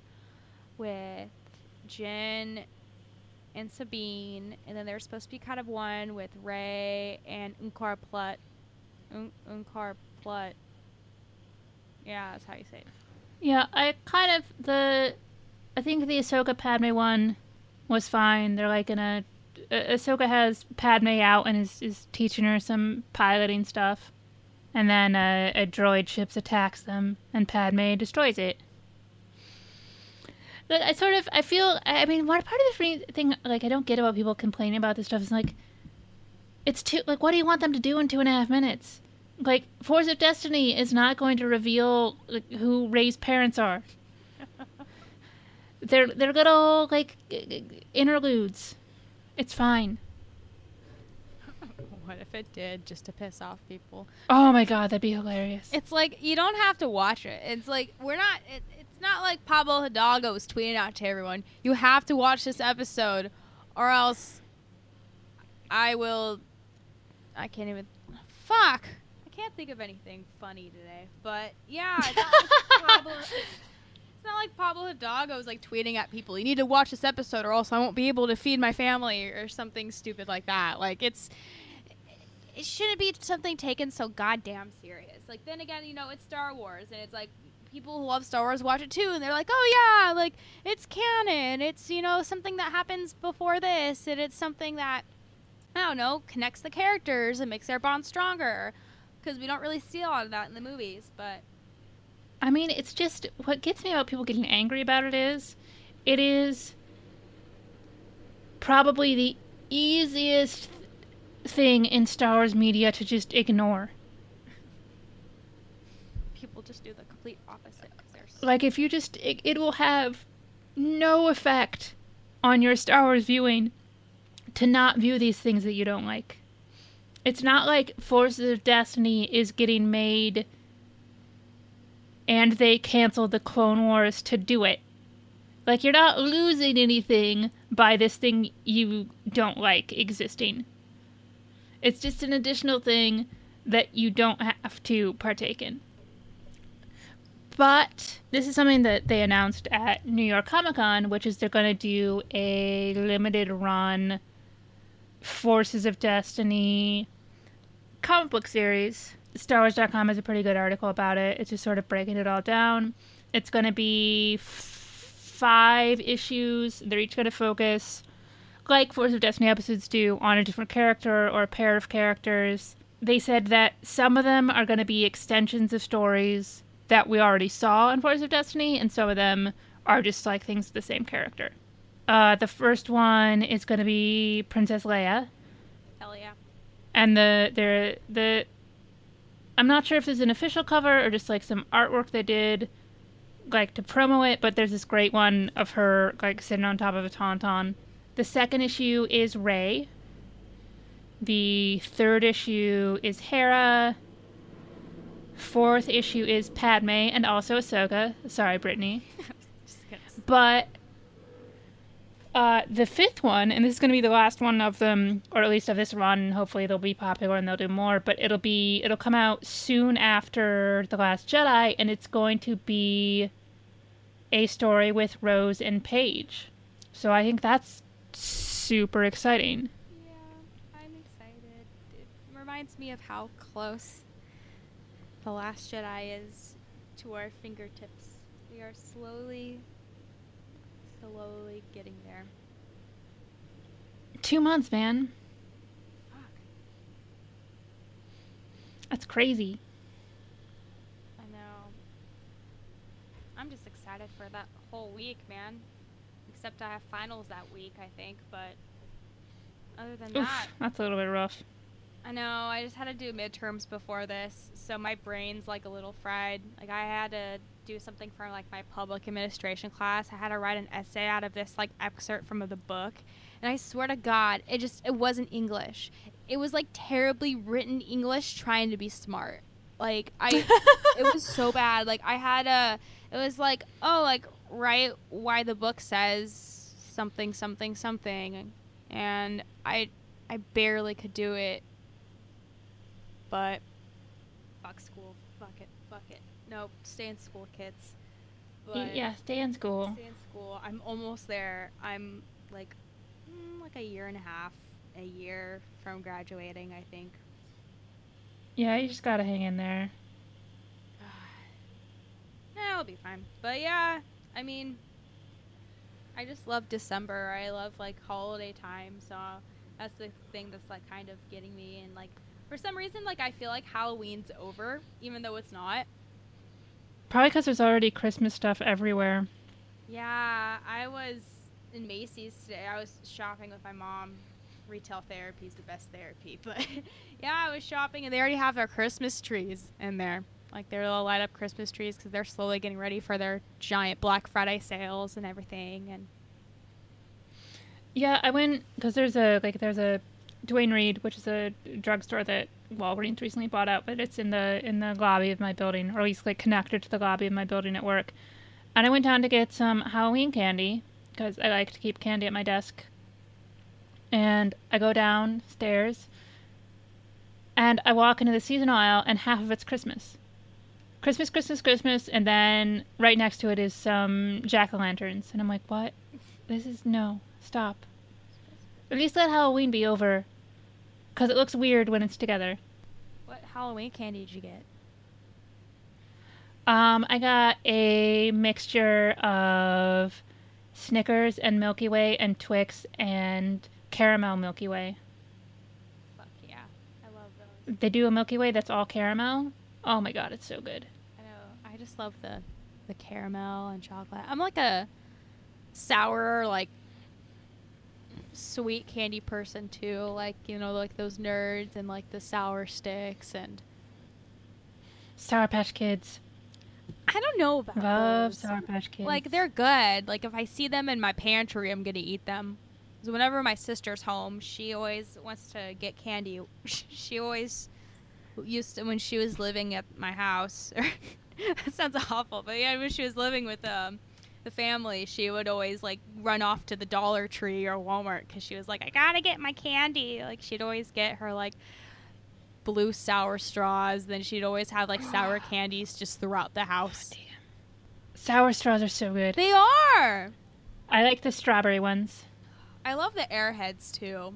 with Jyn and Sabine, and then there's supposed to be kind of one with Rey and Unkar Plutt. Un- Unkar Plutt. Yeah, that's how you say it. Yeah, I kind of the I think the Ahsoka Padme one was fine. They're like in a uh, Ahsoka has Padme out and is is teaching her some piloting stuff, and then uh, a droid ships attacks them and Padme destroys it. But I sort of I feel I mean one part of the thing like I don't get about people complaining about this stuff is like it's too like what do you want them to do in two and a half minutes? Like Force of Destiny is not going to reveal like, who Rey's parents are. they're they're little like interludes. It's fine. What if it did just to piss off people? Oh my god, that'd be hilarious. It's like you don't have to watch it. It's like we're not. It, it's not like Pablo Hidalgo was tweeting out to everyone. You have to watch this episode, or else I will. I can't even. Fuck. I can't think of anything funny today. But yeah, it's not like Pablo, it's not like Pablo Hidalgo was like tweeting at people. You need to watch this episode, or else I won't be able to feed my family, or something stupid like that. Like it's it shouldn't be something taken so goddamn serious. Like then again, you know, it's Star Wars and it's like people who love Star Wars watch it too and they're like, "Oh yeah, like it's canon. It's, you know, something that happens before this and it's something that I don't know, connects the characters and makes their bond stronger." Cuz we don't really see a lot of that in the movies, but I mean, it's just what gets me about people getting angry about it is it is probably the easiest thing in Star Wars media to just ignore. people just do the complete opposite. 'cause they're s- Like if you just it, it will have no effect on your Star Wars viewing to not view these things that you don't like. It's not like Forces of Destiny is getting made and they canceled the Clone Wars to do it. Like you're not losing anything by this thing you don't like existing. It's just an additional thing that you don't have to partake in. But this is something that they announced at New York Comic Con, which is they're going to do a limited run Forces of Destiny comic book series. StarWars.com has a pretty good article about it. It's just sort of breaking it all down. It's going to be f- five issues. They're each going to focus, like Force of Destiny episodes do, on a different character or a pair of characters. They said that some of them are going to be extensions of stories that we already saw in Force of Destiny, and some of them are just like things of the same character. Uh, the first one is going to be Princess Leia, Hell yeah. and the the the I'm not sure if there's an official cover or just like some artwork they did like to promo it, but there's this great one of her like sitting on top of a tauntaun. The second issue is Rey. The third issue is Hera. Fourth issue is Padme and also Ahsoka. Sorry, Brittani. Just gonna s- But uh, the fifth one, and this is going to be the last one of them, or at least of this run. Hopefully, they'll be popular and they'll do more. But it'll be it'll come out soon after the Last Jedi, and it's going to be a story with Rose and Paige. So I think that's super exciting. Yeah, I'm excited. It reminds me of how close The Last Jedi is to our fingertips. We are slowly, slowly getting there. Two months, man. Fuck. That's crazy. I know. I'm just excited for that whole week, man. Except I have finals that week, I think, but other than Oof, that, that's a little bit rough. I know. I just had to do midterms before this, so my brain's like a little fried. Like I had to do something for like my public administration class. I had to write an essay out of this like excerpt from the book, and I swear to God, it just it wasn't English. it was like terribly written English trying to be smart. Like I, it was so bad. Like I had a, it was like oh like write why the book says something something something, and I, I barely could do it. But, fuck school, fuck it, fuck it. Nope, stay in school, kids. Y- yeah, stay in school. Stay in school. I'm almost there. I'm like, mm, like a year and a half, a year from graduating, I think. Yeah, you just gotta hang in there. Yeah, I'll be fine. But yeah, I mean, I just love December. I love like holiday time, so that's the thing that's like kind of getting me. And like for some reason, like I feel like Halloween's over, even though it's not. Probably because there's already Christmas stuff everywhere. Yeah, I was in Macy's today. I was shopping with my mom. Retail therapy is the best therapy, but yeah, I was shopping and they already have their Christmas trees in there. Like they're all light up Christmas trees because they're slowly getting ready for their giant Black Friday sales and everything. And Yeah, I went because there's a like there's a Duane Reade, which is a drugstore that Walgreens recently bought out, but it's in the in the lobby of my building, or at least like connected to the lobby of my building at work. And I went down to get some Halloween candy because I like to keep candy at my desk. And I go downstairs, and I walk into the seasonal aisle, and half of it's Christmas. Christmas, Christmas, Christmas, and then right next to it is some jack o' lanterns, and I'm like, what? This is no, stop. At least let Halloween be over. Because it looks weird when it's together. what Halloween candy did you get? Um, I got a mixture of Snickers and Milky Way and Twix and caramel Milky Way. Fuck yeah, I love those. They do a Milky Way that's all caramel. Oh my god, it's so good. I know. I just love the the caramel and chocolate. I'm like a sour like sweet candy person too. Like you know, like those nerds and like the sour sticks and Sour Patch Kids. I don't know about Love those. Sour Patch Kids. Like they're good. Like if I see them in my pantry, I'm gonna eat them. So whenever my sister's home, she always wants to get candy. She always used to when she was living at my house. that sounds awful, but yeah, when she was living with um the family, she would always like run off to the Dollar Tree or Walmart because she was like, I gotta get my candy. Like she'd always get her like blue sour straws. Then she'd always have like sour candies just throughout the oh, house. Sour straws are so good. They are. I like the strawberry ones. I love the airheads too.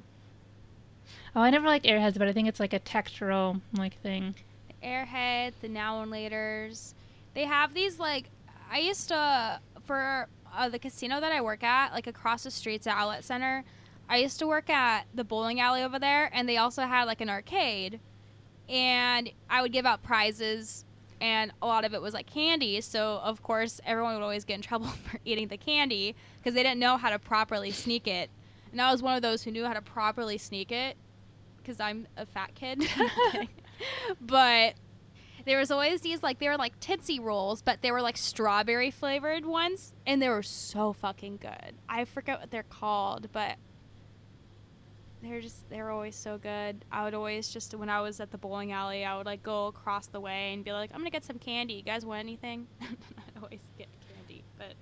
Oh, I never liked Airheads, but I think it's like a textural like thing. The airheads, the now and laters. They have these like I used to for uh, the casino that I work at, like across the streets at Outlet Center. I used to work at the bowling alley over there, and they also had like an arcade, and I would give out prizes, and a lot of it was like candy. So of course, everyone would always get in trouble for eating the candy because they didn't know how to properly sneak it. And I was one of those who knew how to properly sneak it because I'm a fat kid. But there was always these like they were like Tootsie rolls, but they were like strawberry flavored ones, and they were so fucking good. I forget what they're called, but they're just they're always so good. I would always just when I was at the bowling alley, I would like go across the way and be like, I'm gonna get some candy. You guys want anything? I'd always get candy, but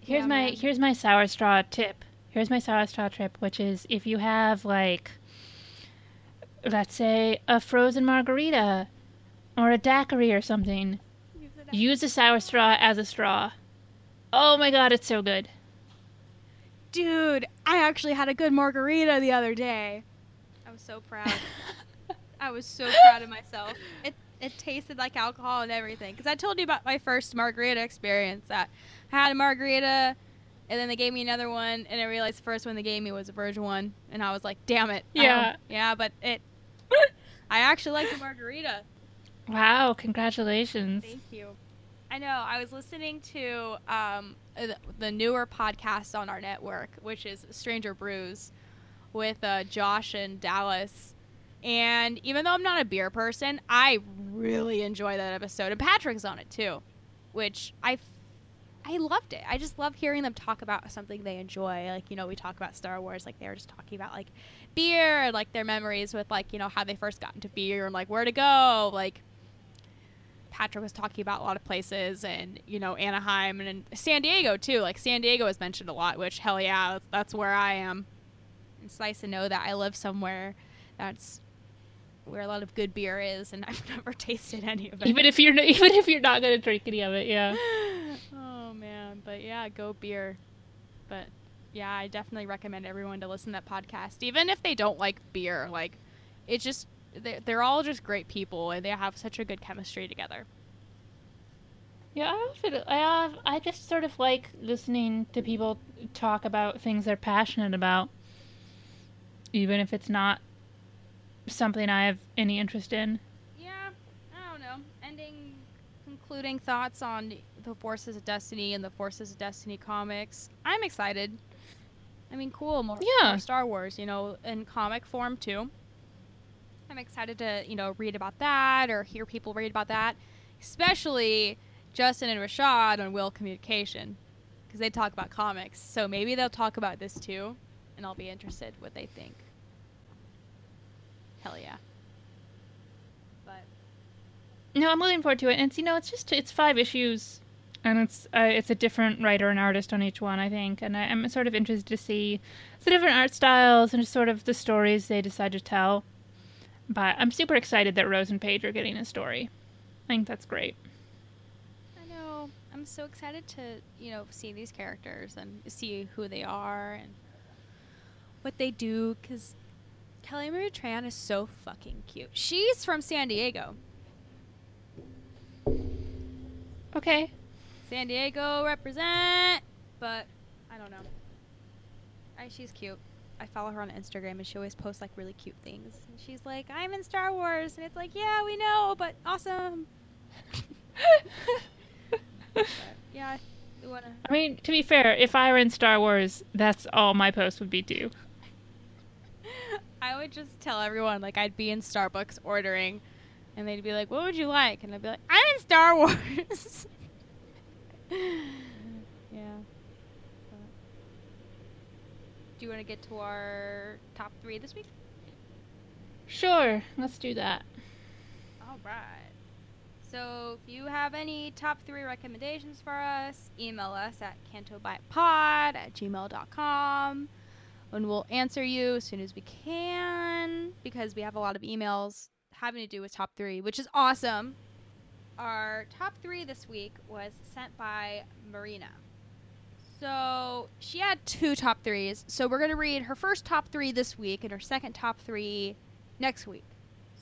Here's Yeah, my man. here's my sour straw tip. Here's my sour straw tip, which is if you have like let's say a frozen margarita or a daiquiri or something, use a sour straw as a straw. Oh my god, it's so good. Dude, I actually had a good margarita the other day. I was so proud. I was so proud of myself. It it tasted like alcohol and everything. Because I told you about my first margarita experience. That I had a margarita, and then they gave me another one, and I realized the first one they gave me was a virgin one, and I was like, "Damn it!" Um, Yeah. yeah, but it. I actually like the margarita. Wow, congratulations. Thank you. I know. I was listening to um, uh, the- the newer podcast on our network, which is Stranger Brews, with uh, Josh and Dallas. And even though I'm not a beer person, I really enjoy that episode. And Patrick's on it too, which I I loved it. I just love hearing them talk about something they enjoy. Like, you know, we talk about Star Wars, like they were just talking about like beer and like their memories with like, you know, how they first got into beer and like where to go. Like Patrick was talking about a lot of places and, you know, Anaheim and, and San Diego too. Like San Diego was mentioned a lot, which hell yeah, that's, where I am. It's nice to know that I live somewhere that's where a lot of good beer is and I've never tasted any of it. Even if you're even if you're not gonna drink any of it, yeah. oh man, but yeah, go beer. But yeah, I definitely recommend everyone to listen to that podcast, even if they don't like beer. Like, it's just they're, they're all just great people and they have such a good chemistry together. Yeah, I often, I have, I just sort of like listening to people talk about things they're passionate about, even if it's not something I have any interest in. Yeah, I don't know. Ending, concluding thoughts on the Forces of Destiny and the Forces of Destiny comics. I'm excited. I mean, cool. More, Yeah. more Star Wars, you know, in comic form too. I'm excited to, you know, read about that or hear people read about that, especially Justin and Rashad on Will Communication, because they talk about comics. So maybe they'll talk about this too, and I'll be interested what they think. Hell yeah. But No, I'm looking forward to it. And it's, you know, it's just it's five issues, and it's uh, it's a different writer and artist on each one, I think. And I, I'm sort of interested to see the different art styles and just sort of the stories they decide to tell. But I'm super excited that Rose and Paige are getting a story. I think that's great. I know. I'm so excited to, you know, see these characters and see who they are and what they do because Kelly Marie Tran is so fucking cute. She's from San Diego. Okay. San Diego represent, but I don't know. I, she's cute. I follow her on Instagram and she always posts like really cute things. And she's like, I'm in Star Wars. And it's like, yeah, we know, but awesome. But, yeah, want to. I mean, to be fair, if I were in Star Wars, that's all my posts would be do. I would just tell everyone like I'd be in Starbucks ordering, and they'd be like, "What would you like?" And I'd be like, "I'm in Star Wars." yeah. But- Do you want to get to our top three this week? Sure, let's do that. All right. So if you have any top three recommendations for us, email us at cantobightpod at gmail.com and we'll answer you as soon as we can because we have a lot of emails having to do with top three, which is awesome. Our top three this week was sent by Marina. So she had two top threes. So we're going to read her first top three this week and her second top three next week.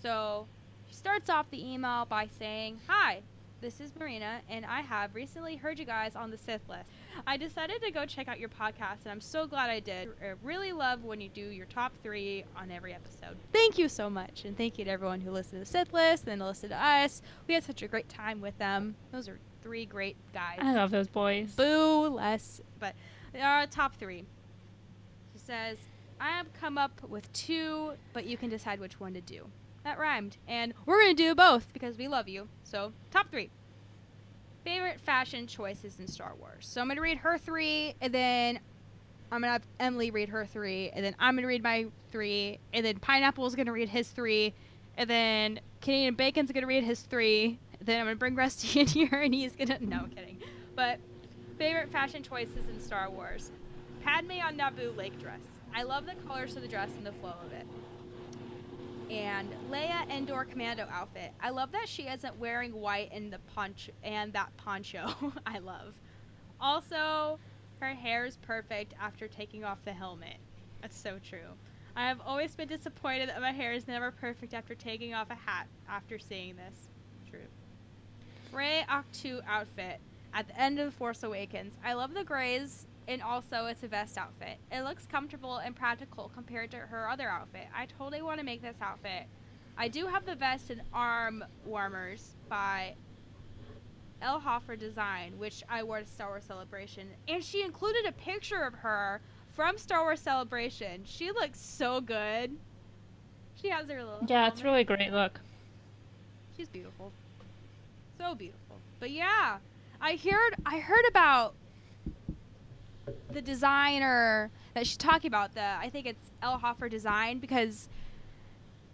So she starts off the email by saying, Hi, this is Marina, and I have recently heard you guys on the Sith list. I decided to go check out your podcast, and I'm so glad I did. I really love when you do your top three on every episode. Thank you so much, and thank you to everyone who listened to Sith list and listened to us. We had such a great time with them. Those are three great guys. I love those boys. Boo less, but they our top three. She says, I have come up with two, but you can decide which one to do. That rhymed. And we're going to do both because we love you. So, top three. Favorite fashion choices in Star Wars. So, I'm to read her three, and then I'm to have Emily read her three, and then I'm to read my three, and then Pineapple's to read his three, and then Canadian Bacon's to read his three. Then I'm to bring Rusty in here, and he's to. No, I'm kidding. But favorite fashion choices in Star Wars. Padme on Naboo lake dress. I love the colors of the dress and the flow of it. And Leia Endor commando outfit. I love that she isn't wearing white and the poncho and that poncho. I love. Also, her hair is perfect after taking off the helmet. That's so true. I have always been disappointed that my hair is never perfect after taking off a hat after seeing this. True. Rey Ahch-To outfit at the end of the Force Awakens. I love the grays and also it's a vest outfit. It looks comfortable and practical compared to her other outfit. I totally want to make this outfit. I do have the vest and arm warmers by El Hoffer Design, which I wore to Star Wars Celebration, and she included a picture of her from Star Wars Celebration. She looks so good. She has her little Yeah, it's really great look. She's beautiful. So beautiful. But yeah, I heard I heard about the designer that she's talking about. The I think it's Elle Hoffer Design because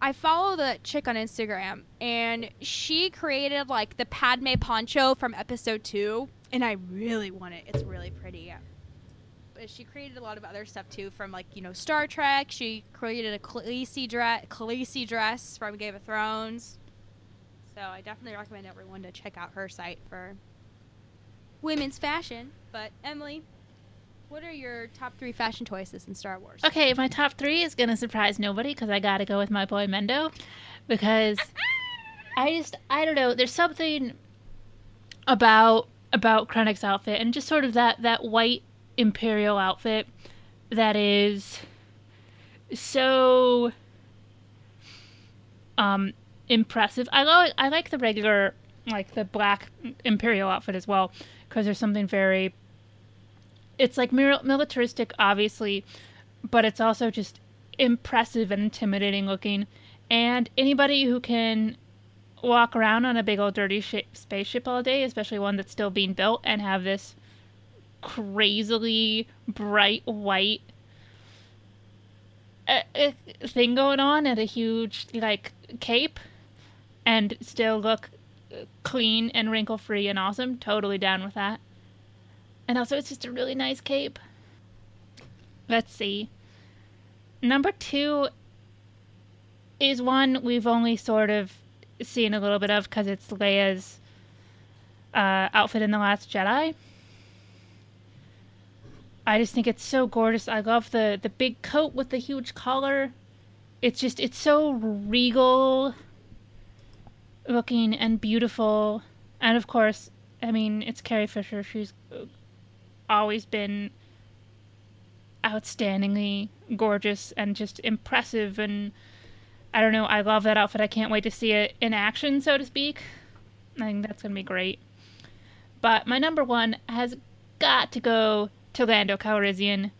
I follow the chick on Instagram and she created like the Padme poncho from episode two, and I really want it. It's really pretty. But she created a lot of other stuff too from like you know Star Trek. She created a Khaleesi dress, Khaleesi dress from Game of Thrones. So I definitely recommend everyone to check out her site for women's fashion. But Emily, what are your top three fashion choices in Star Wars? Okay, my top three is gonna surprise nobody because I gotta go with my boy Mendo, because I just I don't know. There's something about about Krennic's outfit and just sort of that that white imperial outfit that is so um impressive. I like I like the regular like the black imperial outfit as well because there's something very it's like militaristic obviously but it's also just impressive and intimidating looking and anybody who can walk around on a big old dirty sh- spaceship all day especially one that's still being built and have this crazily bright white uh, uh thing going on and a huge like cape and still look clean and wrinkle free and awesome, totally down with that. And also, it's just a really nice cape. Let's see. Number two is one we've only sort of seen a little bit of because it's Leia's uh, outfit in The Last Jedi. I just think it's so gorgeous. I love the, the big coat with the huge collar. It's just, it's so regal looking and beautiful. And of course, I mean, it's Carrie Fisher. She's always been outstandingly gorgeous and just impressive. And I don't know, I love that outfit. I can't wait to see it in action, so to speak. I think that's to be great. But my number one has got to go to Lando Calrissian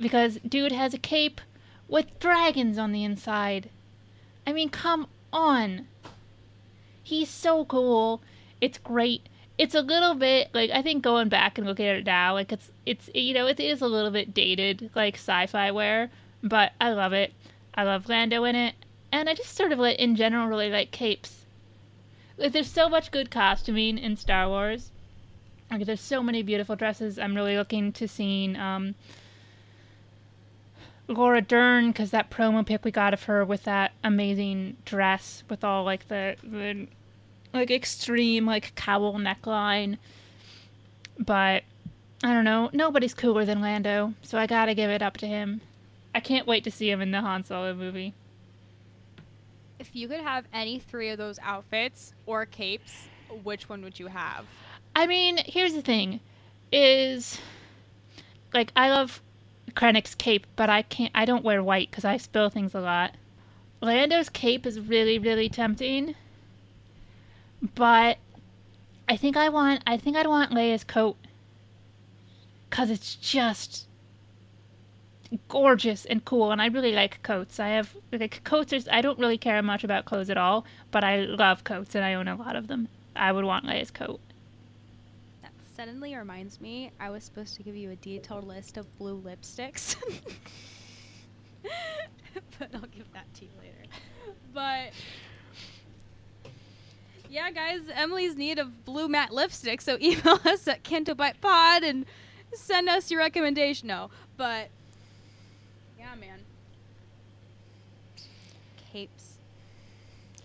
because dude has a cape with dragons on the inside. I mean, come on. He's so cool. It's great. It's a little bit like I think going back and looking at it now, like it's it's you know it is a little bit dated, like sci-fi wear, but I love it. I love Lando in it, and I just sort of like in general really like capes. Like there's so much good costuming in Star Wars. Like there's so many beautiful dresses. I'm really looking to seeing um, Laura Dern because that promo pic we got of her with that amazing dress with all like the the like extreme like cowl neckline. But I don't know. Nobody's cooler than Lando, so I gotta give it up to him. I can't wait to see him in the Han Solo movie. If you could have any three of those outfits or capes, which one would you have? I mean, here's the thing: is like I love Krennic's cape, but I can't. I don't wear white because I spill things a lot. Lando's cape is really, really tempting, but I think I want. I think I'd want Leia's coat because it's just gorgeous and cool, and I really like coats. I have like coats. Is, I don't really care much about clothes at all, but I love coats, and I own a lot of them. I would want Leia's coat That suddenly reminds me I was supposed to give you a detailed list of blue lipsticks. but I'll give that to you later. But yeah, guys, Emily's need of blue matte lipstick, so email us at Pod and send us your recommendation. No, but yeah, man. Capes.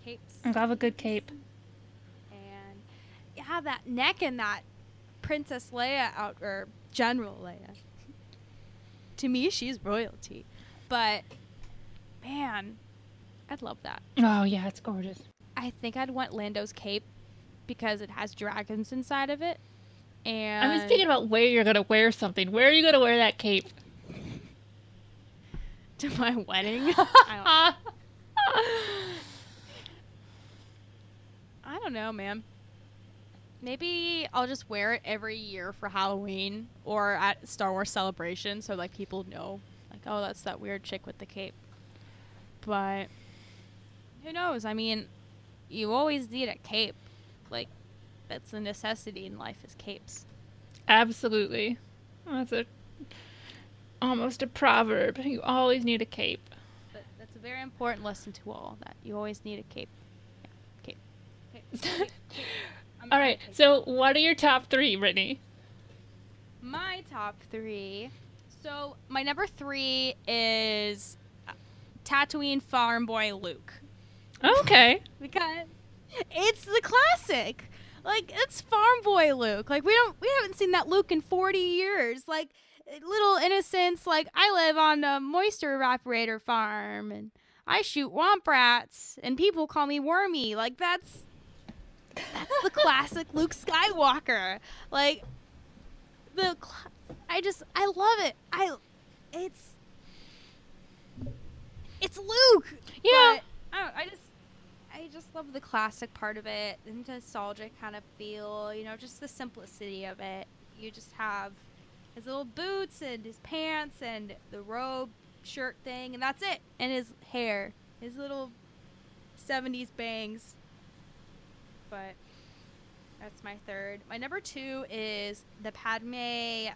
Capes. I love a good cape. And yeah, that neck and that Princess Leia out or General Leia. to me, she's royalty. But man, I'd love that. Oh yeah, it's gorgeous. I think I'd want Lando's cape because it has dragons inside of it. And I was thinking about where you're gonna wear something. Where are you gonna wear that cape? to my wedding. I, don't I don't know, man. Maybe I'll just wear it every year for Halloween or at Star Wars Celebration so like people know like oh that's that weird chick with the cape. But who knows? I mean, you always need a cape. Like That's a necessity in life is capes. Absolutely. That's a almost a proverb. You always need a cape. But that's a very important lesson to all that you always need a cape. Yeah, cape. cape. cape. I'm All right. So, what are your top three, Brittani? my top three. So my number three is Tatooine Farm Boy Luke Okay. because it's the classic. Like it's Farm Boy Luke. Like we don't we haven't seen that Luke in forty years. Like little innocence. Like I live on a moisture evaporator farm and I shoot womp rats and people call me Wormy. Like that's that's the classic Luke Skywalker. Like the cl- I just I love it. I it's it's Luke. Yeah. But I, I just I just love the classic part of it, the nostalgic kind of feel. You know, just the simplicity of it. You just have his little boots and his pants and the robe shirt thing, and that's it. And his hair, his little '70s bangs. But that's my third. My number two is the Padme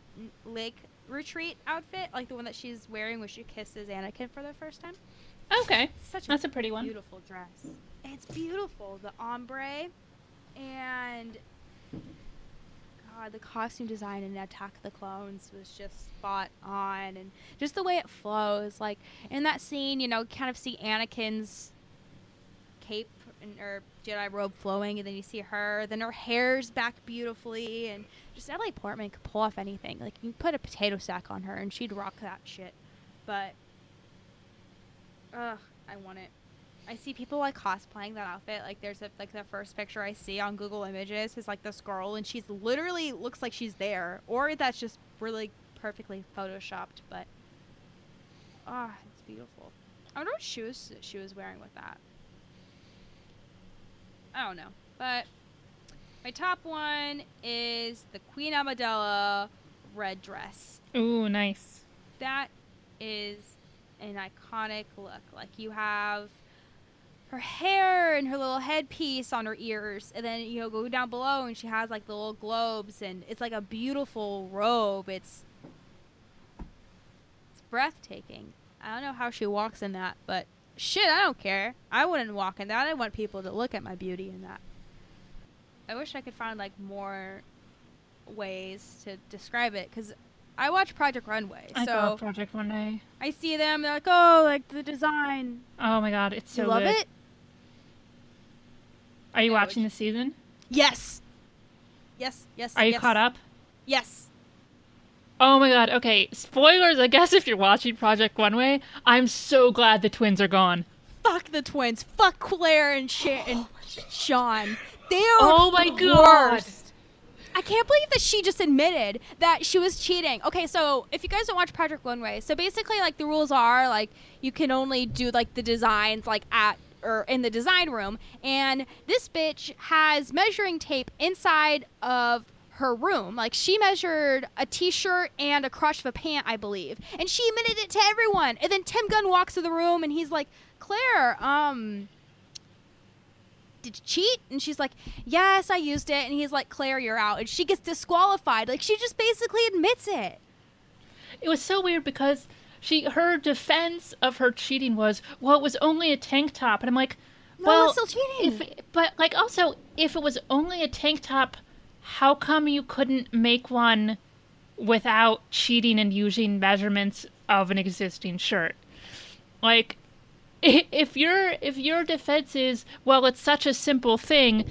Lake retreat outfit, like the one that she's wearing when she kisses Anakin for the first time. Okay. Such a That's a pretty one. beautiful dress. It's beautiful. The ombre and God, the costume design in Attack of the Clones was just spot on, and just the way it flows. Like in that scene, you know, kind of see Anakin's cape and, or Jedi robe flowing, and then you see her. Then her hair's back beautifully, and just Natalie Portman could pull off anything. Like you put a potato sack on her, and she'd rock that shit. But Ugh, I want it. I see people like cosplaying that outfit. Like there's a like the first picture I see on Google Images is like this girl and she's literally looks like she's there. Or that's just really perfectly photoshopped, but ah, it's beautiful. I wonder what shoes she was wearing with that. I don't know. But my top one is the Queen Amidala red dress Ooh, nice. that is an iconic look. Like you have her hair and her little headpiece on her ears, and then you know go down below and she has like the little globes, and it's like a beautiful robe. It's it's breathtaking. I don't know how she walks in that, but shit, I don't care. I wouldn't walk in that. I want people to look at my beauty in that. I wish I could find like more ways to describe it because I watch Project Runway, I so saw Project Runway. I see them. They're like, oh, like the design. Oh my god, it's so you love good. it? Are you Yeah, watching the season? Yes. Yes. Yes. Are you yes. caught up? Yes. Oh my god, okay. Spoilers, I guess if you're watching Project Runway, I'm so glad the twins are gone. Fuck the twins. Fuck Claire and, Sha- and Sean. They are Oh my the God. worst. I can't believe that she just admitted that she was cheating. Okay, so if you guys don't watch Project Runway, so basically like the rules are like you can only do like the designs like at or in the design room and this bitch has measuring tape inside of her room. Like she measured a t-shirt and a crotch of a pant, I believe. And she admitted it to everyone. And then Tim Gunn walks to the room and he's like, "Claire, um did you cheat? And she's like, Yes, I used it. And he's like, Claire, you're out. And she gets disqualified. Like, she just basically admits it. It was so weird because she her defense of her cheating was, well, it was only a tank top, and I'm like, No, well, it's still cheating. if but like also if it was only a tank top, how come you couldn't make one without cheating and using measurements of an existing shirt? Like if your if your defense is well it's such a simple thing,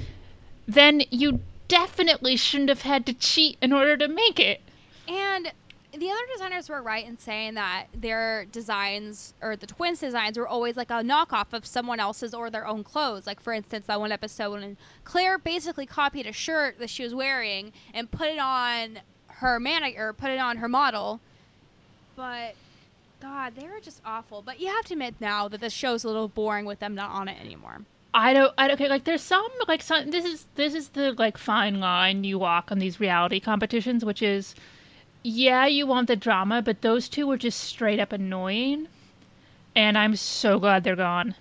then you definitely shouldn't have had to cheat in order to make it. And the other designers were right in saying that their designs or the twins' designs were always like a knockoff of someone else's or their own clothes. Like for instance, that one episode when Claire basically copied a shirt that she was wearing and put it on her manager, put it on her model. But God, they were just awful. But you have to admit now that the show's a little boring with them not on it anymore. I don't. I don't. Okay, like there's some like some. This is this is the like fine line you walk on these reality competitions, which is, yeah, you want the drama, but those two were just straight up annoying, and I'm so glad they're gone.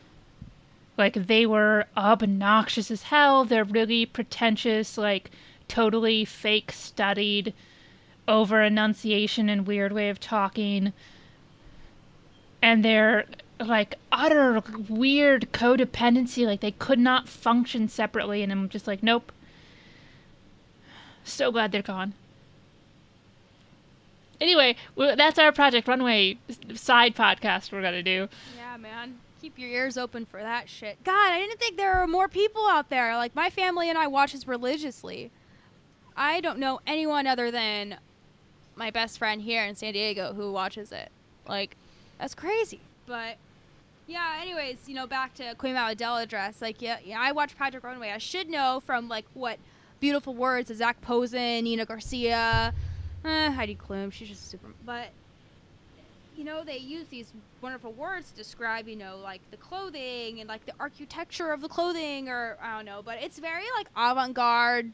Like they were obnoxious as hell. They're really pretentious, like totally fake studied over enunciation and weird way of talking. And they're like utter weird codependency, like they could not function separately and I'm just like, nope. So glad they're gone. Anyway, that's our Project Runway side podcast we're gonna do. Yeah, man. Keep your ears open for that shit. God, I didn't think there were more people out there. Like my family and I watch this religiously. I don't know anyone other than my best friend here in San Diego who watches it. Like, that's crazy. But yeah, anyways, you know, back to Queen Amidala dress. Like, yeah, yeah, I watch Project Runway. I should know from like what beautiful words Zac Posen, Nina Garcia, eh, Heidi Klum. She's just super. But you know, they use these wonderful words to describe, you know, like the clothing and like the architecture of the clothing, or I don't know. But it's very like avant-garde.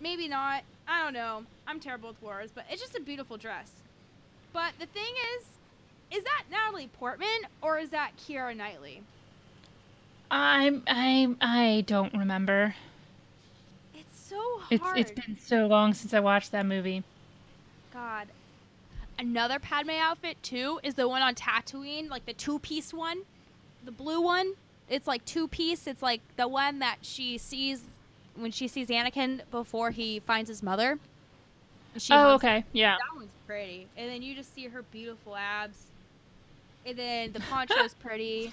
Maybe not. I don't know. I'm terrible with words, but it's just a beautiful dress. But the thing is, is that Natalie Portman or is that Keira Knightley? I'm I'm I don't remember. It's so It's hard. it's been so long since I watched that movie. God. Another Padme outfit too is the one on Tatooine, like the two-piece one, the blue one. It's like two-piece. It's like the one that she sees when she sees Anakin before he finds his mother. She oh, okay. Yeah. That one's pretty. And then you just see her beautiful abs. And then the poncho's pretty.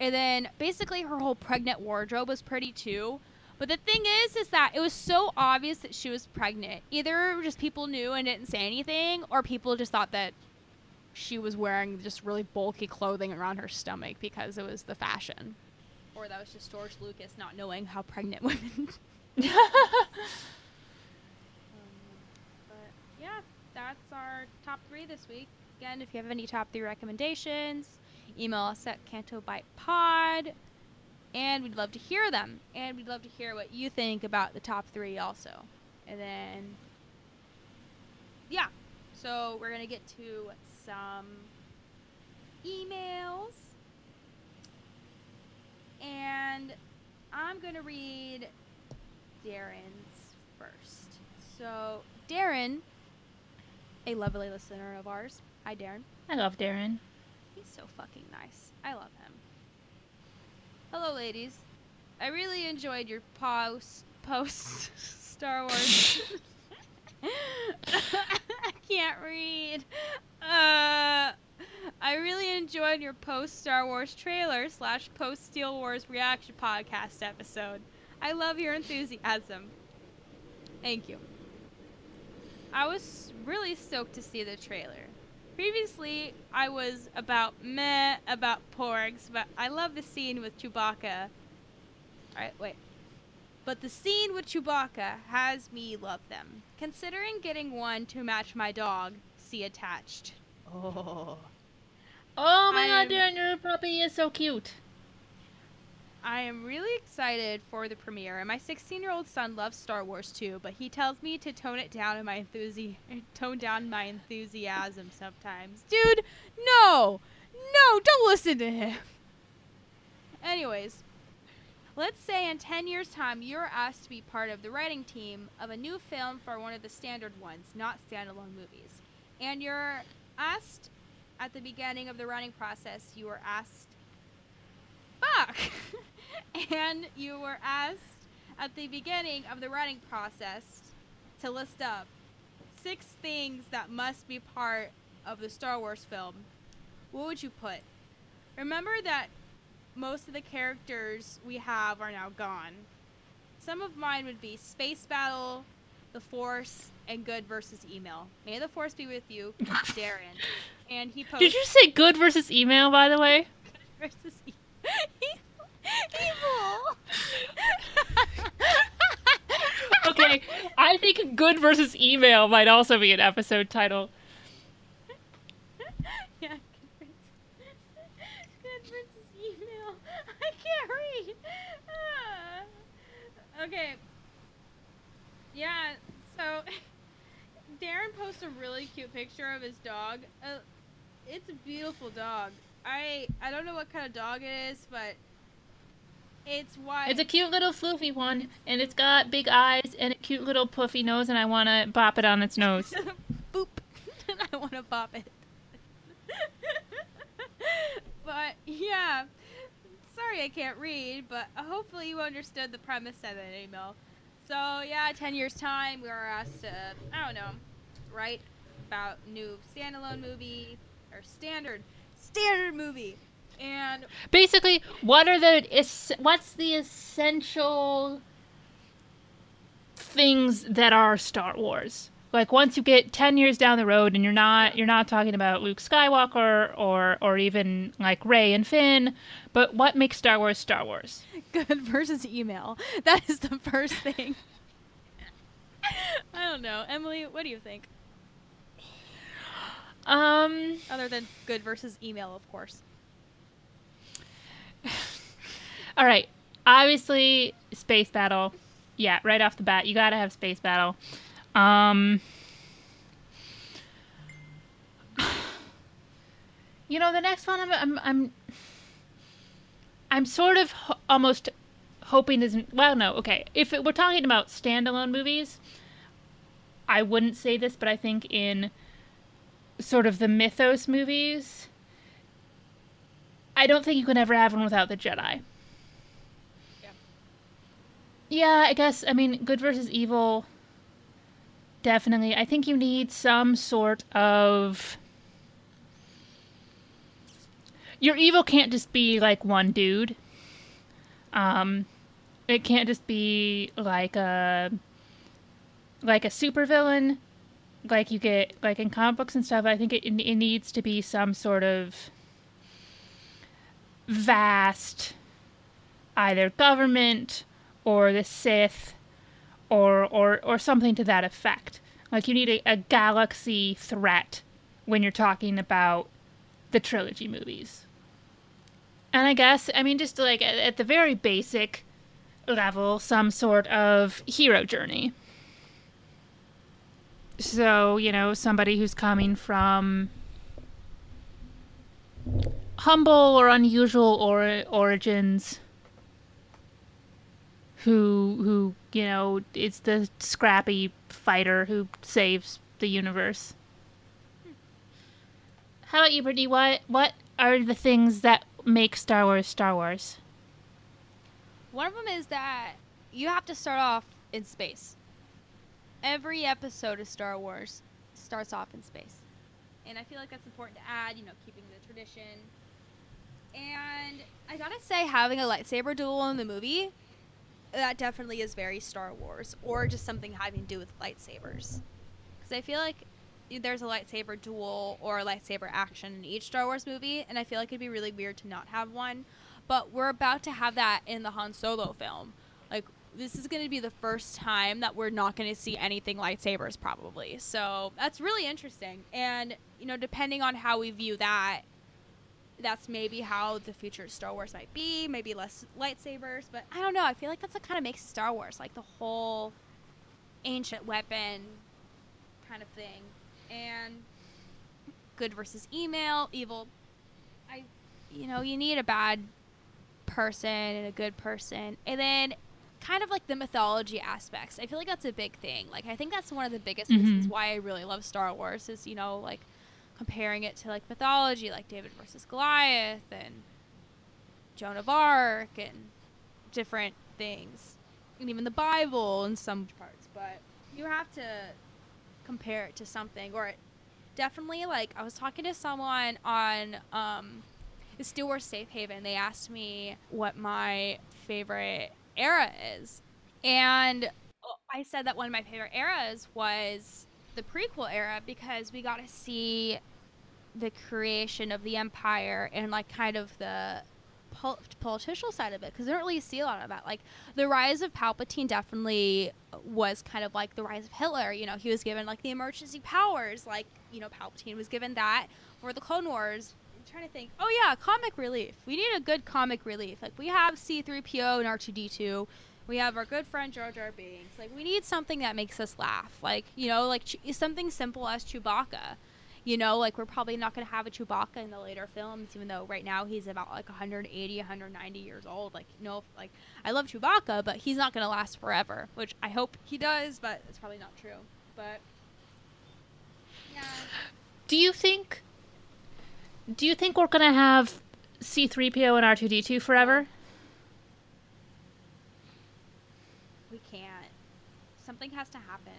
And then basically her whole pregnant wardrobe was pretty too. But the thing is, is that it was so obvious that she was pregnant. Either just people knew and didn't say anything, or people just thought that she was wearing just really bulky clothing around her stomach because it was the fashion. Or that was just George Lucas not knowing how pregnant women um, but yeah, that's our top three this week. Again, if you have any top three recommendations, email us at cantobightpod, and we'd love to hear them. And we'd love to hear what you think about the top three also. And then, yeah, so we're gonna get to some emails, and I'm gonna read Darren's first. So, Darren, a lovely listener of ours. Hi, Darren. I love Darren. He's so fucking nice. I love him. Hello, ladies. I really enjoyed your post post Star Wars. I can't read. Uh, I really enjoyed your post Star Wars trailer slash post Steele Wars reaction podcast episode. I love your enthusiasm. Thank you. I was really stoked to see the trailer. Previously, I was about meh about porgs, but I love the scene with Chewbacca. Alright, wait. But the scene with Chewbacca has me love them. Considering getting one to match my dog, see attached. Oh. Oh my I'm- god, Darren, your puppy is so cute. I am really excited for the premiere, and my 16-year-old son loves Star Wars too. But he tells me to tone it down in my enthusi- tone down my enthusiasm sometimes. Dude, no, no, don't listen to him. Anyways, let's say in 10 years' time you're asked to be part of the writing team of a new film for one of the standard ones, not standalone movies, and you're asked at the beginning of the writing process. you are asked fuck. and you were asked at the beginning of the writing process to list up six things that must be part of the Star Wars film. What would you put? Remember that most of the characters we have are now gone. Some of mine would be Space Battle, The Force, and Good versus Email. May the Force be with you, Darren. And he posted Did you say good versus email, by the way? versus e- evil. Okay, I think good versus email might also be an episode title. yeah. Good versus, email. I can't read. Ah. Okay. Yeah. So Darren posts a really cute picture of his dog. Uh, it's a beautiful dog. I I don't know what kind of dog it is, but It's why It's a cute little floofy one, and it's got big eyes and a cute little puffy nose, and I want to bop it on its nose. boop. I want to pop it. but yeah, sorry I can't read, but hopefully you understood the premise of that email. So yeah, ten years time, we were asked to I don't know, write about new standalone movie or standard standard movie, and Basically, what are the what's the essential things that are Star Wars? Like once you get 10 years down the road and you're not you're not talking about Luke Skywalker or or even like Rey and Finn, but what makes Star Wars Star Wars? good versus email. That is the first thing. I don't know, Emily. What do you think? Um Other than good versus email, of course. All right. Obviously, space battle. Yeah, right off the bat, you got to have space battle. Um You know, the next one I'm I'm I'm, I'm sort of ho- almost hoping isn't well no, okay. If it, we're talking about standalone movies, I wouldn't say this, but I think in sort of the mythos movies, I don't think you can ever have one without the Jedi. Yeah, I guess I mean good versus evil. Definitely. I think you need some sort of Your evil can't just be like one dude. Um it can't just be like a like a supervillain like you get like in comic books and stuff. I think it it needs to be some sort of vast either government or the Sith or or or something to that effect. Like you need a, a galaxy threat when you're talking about the trilogy movies. And I guess I mean just like at, at the very basic level, some sort of hero journey. So, you know, somebody who's coming from humble or unusual or- origins who who you know it's the scrappy fighter who saves the universe. How about you, Brittani? What what are the things that make Star Wars Star Wars? One of them is that you have to start off in space. Every episode of Star Wars starts off in space. And I feel like that's important to add, you know, keeping the tradition. And I gotta say, having a lightsaber duel in the movie, that definitely is very Star Wars, or just something having to do with lightsabers. Because I feel like there's a lightsaber duel or a lightsaber action in each Star Wars movie, and I feel like it'd be really weird to not have one. But we're about to have that in the Han Solo film. Like, this is going to be the first time that we're not going to see anything lightsabers, probably. So that's really interesting. And, you know, depending on how we view that, that's maybe how the future of Star Wars might be. Maybe less lightsabers. But I don't know. I feel like that's what kind of makes Star Wars like the whole ancient weapon kind of thing. And good versus email, evil. I, you know, you need a bad person and a good person. And then kind of like the mythology aspects. I feel like that's a big thing. Like I think that's one of the biggest Mhm. reasons why I really love Star Wars is, you know, like comparing it to like mythology, like David versus Goliath and Joan of Arc and different things. And even the Bible in some parts. But you have to compare it to something or it definitely like I was talking to someone on um the Steele Wars Safe Haven. They asked me what my favorite era is. And I said that one of my favorite eras was the prequel era because we got to see the creation of the empire and like kind of the pol- political side of it because we don't really see a lot of that. Like the rise of Palpatine definitely was kind of like the rise of Hitler. You know, he was given like the emergency powers, like you know Palpatine was given that for the Clone Wars. I'm trying to think. Oh yeah, comic relief. We need a good comic relief. Like we have C-3PO and R2D2. We have our good friend Jar Jar Binks. Like we need something that makes us laugh. Like you know, like something simple as Chewbacca. You know, like we're probably not going to have a Chewbacca in the later films, even though right now he's about like 180, 190 years old. Like, no, like I love Chewbacca, but he's not going to last forever, which I hope he does, but it's probably not true. But yeah. Do you think? Do you think we're gonna have C-3PO and R2D2 forever? We can't. Something has to happen.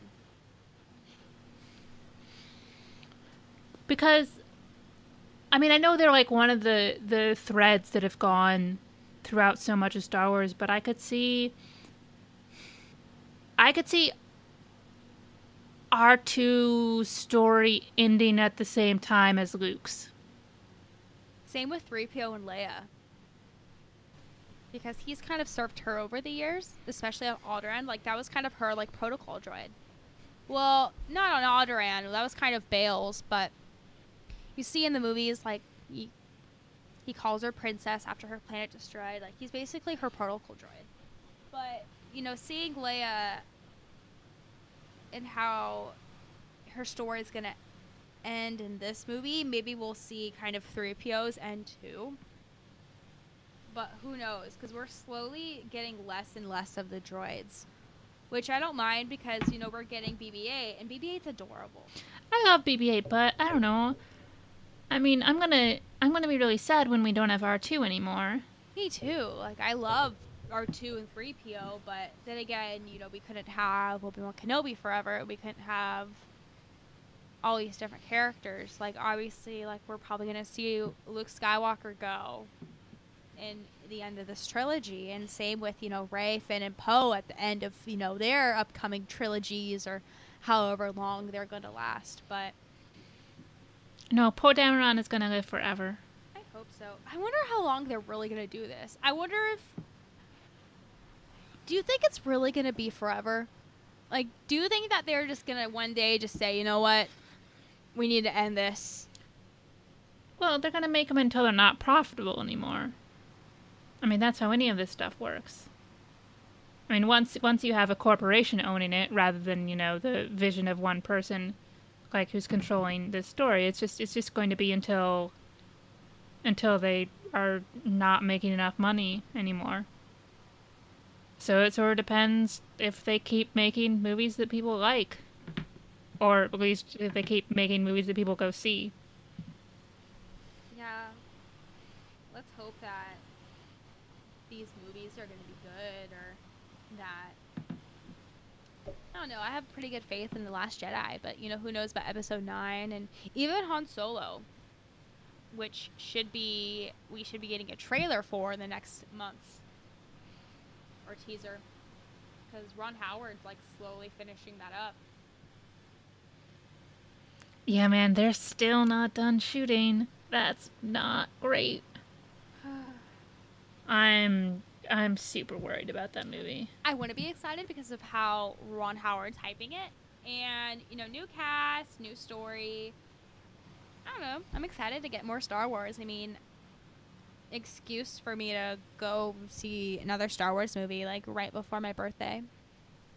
Because, I mean, I know they're like one of the the threads that have gone throughout so much of Star Wars, but I could see. I could see R two story ending at the same time as Luke's. Same with 3PO and Leia. Because he's kind of served her over the years, especially on Alderaan. Like, that was kind of her, like, protocol droid. Well, not on Alderaan. That was kind of Bail's, but you see in the movies, like, he, he calls her princess after her planet destroyed. Like, he's basically her protocol droid. But, you know, seeing Leia and how her story is to end in this movie. Maybe we'll see kind of 3PO's end too. But who knows? Because we're slowly getting less and less of the droids. Which I don't mind because, you know, we're getting BB 8, and BB 8's adorable. I love BB-8, but I don't know. I mean, I'm gonna I'm gonna be really sad when we don't have R2 anymore. Me too. Like, I love R2 and 3PO, but then again, you know, we couldn't have Obi-Wan Kenobi forever. We couldn't have all these different characters. Like obviously, like we're probably gonna see Luke Skywalker go in the end of this trilogy, and same with you know Rey Finn, and Poe at the end of you know their upcoming trilogies or however long they're gonna last. But No, Poe Dameron is gonna live forever. I hope so. I wonder how long they're really gonna do this. I wonder if. Do you think it's really gonna be forever? Like, do you think that they're just gonna one day just say, you know what, we need to end this? Well, they're gonna make them until they're not profitable anymore. I mean, that's how any of this stuff works. I mean, once once you have a corporation owning it, rather than you know the vision of one person, like who's controlling the story, it's just it's just going to be until until they are not making enough money anymore. So it sort of depends if they keep making movies that people like, or at least if they keep making movies that people go see. Yeah. Let's hope that these movies are going to be good or that. I don't know. I have pretty good faith in The Last Jedi, but you know, who knows about episode 9 and even Han Solo, which should be, we should be getting a trailer for in the next months or teaser. Because Ron Howard's like slowly finishing that up. Yeah, man, they're still not done shooting. That's not great. I'm I'm super worried about that movie. I want to be excited because of how Ron Howard's hyping it. And, you know, new cast, new story. I don't know. I'm excited to get more Star Wars. I mean, excuse for me to go see another Star Wars movie like right before my birthday.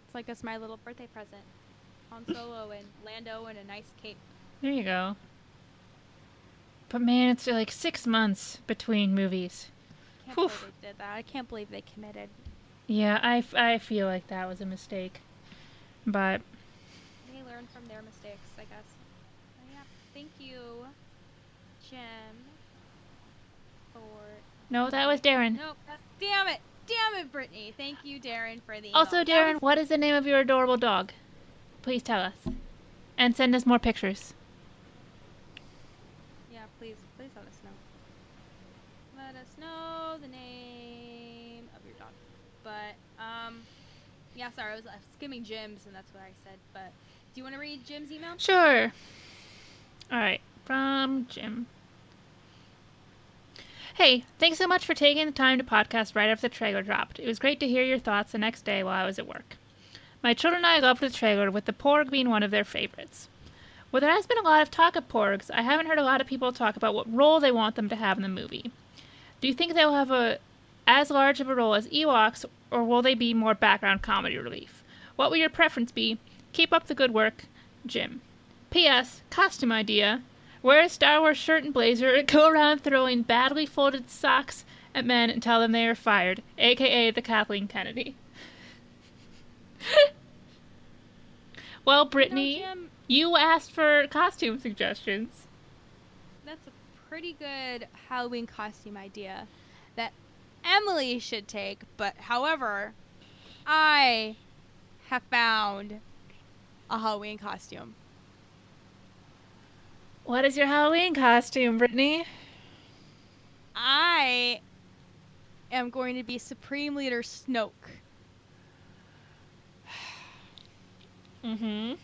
It's like it's my little birthday present. Han Solo and Lando and a nice cape. There you go. But man, it's like six months between movies. Can't Whew. believe they did that. I can't believe they committed. Yeah, I, f- I feel like that was a mistake. But They learn from their mistakes, I guess. Yeah, thank you, Jim, for no, that was Darren. Nope. That's, damn it. Damn it, Brittani. Thank you, Darren, for the. Also, email. Darren, was- what is the name of your adorable dog? Please tell us. And send us more pictures. Yeah, please, please let us know. Let us the name of your dog. But um, yeah, sorry, I was skimming Jim's, and that's what I said. But do you want to read Jim's email? Sure. All right, from Jim. Hey, thanks so much for taking the time to podcast right after the trailer dropped. It was great to hear your thoughts the next day while I was at work. My children and I loved the trailer, with the Porg being one of their favorites. While there has been a lot of talk of Porgs, I haven't heard a lot of people talk about what role they want them to have in the movie. Do you think they'll have a as large of a role as Ewoks, or will they be more background comedy relief? What will your preference be? Keep up the good work, Jim. P.S. Costume idea. Wear a Star Wars shirt and blazer go around throwing badly folded socks at men and tell them they are fired, aka the Kathleen Kennedy. well, Brittani, Jim, you asked for costume suggestions. Pretty good Halloween costume idea that Emily should take. But however, I have found a Halloween costume. What is your Halloween costume, Brittani? I am going to be Supreme Leader Snoke. Mm-hmm.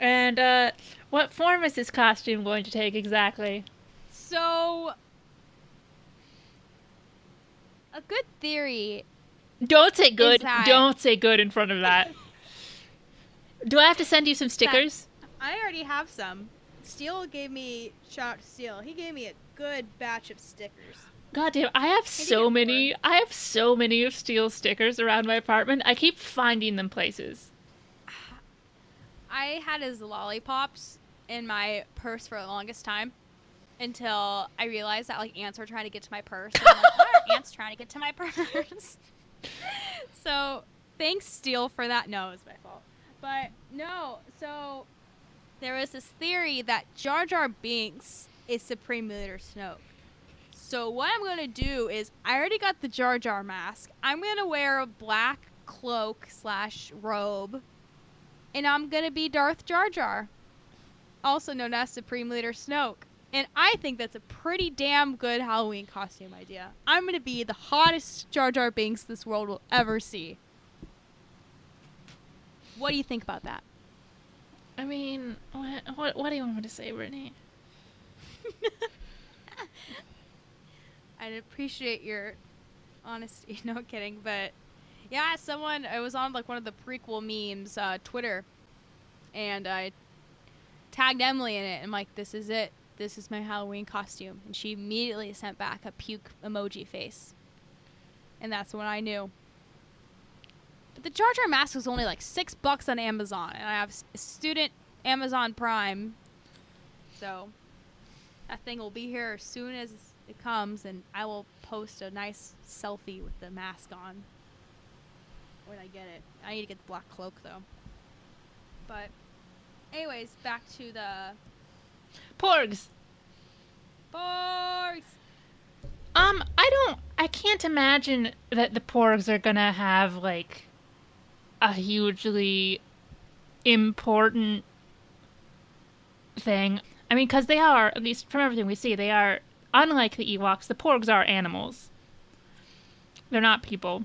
And uh, what form is this costume going to take exactly? So, a good theory. Don't say good. that- Don't say good in front of that. Do I have to send you some stickers? I already have some. Steele gave me shout out to Steele. He gave me a good batch of stickers. God damn, I have so many. I have so many of steel stickers around my apartment. I keep finding them places. I had his lollipops in my purse for the longest time until I realized that like ants were trying to get to my purse. And I'm like, Why are ants trying to get to my purse? so thanks, Steele, for that. No, it was my fault. But no, so there was this theory that Jar Jar Binks is Supreme Leader Snoke. So what I'm gonna do is I already got the Jar Jar mask. I'm gonna wear a black cloak slash robe and I'm gonna be Darth Jar Jar, also known as Supreme Leader Snoke. And I think that's a pretty damn good Halloween costume idea. I'm gonna be the hottest Jar Jar Binks this world will ever see. What do you think about that? I mean, what, what, what do you want me to say, Brittani? I'd appreciate your honesty. No kidding, but yeah, someone I was on like one of the prequel memes, uh, Twitter, and I tagged Emily in it. I'm like, "This is it. This is my Halloween costume," and she immediately sent back a puke emoji face, and that's when I knew. But the Jar Jar mask was only like six bucks on Amazon, and I have student Amazon Prime, so that thing will be here as soon as it comes, and I will post a nice selfie with the mask on when I get it. I need to get the black cloak though. But, anyways, back to the Porgs. Borgs. Um, I don't. I can't imagine that the Porgs are gonna have like a hugely important thing. I mean, because they are, at least from everything we see, they are unlike the Ewoks. The Porgs are animals. They're not people.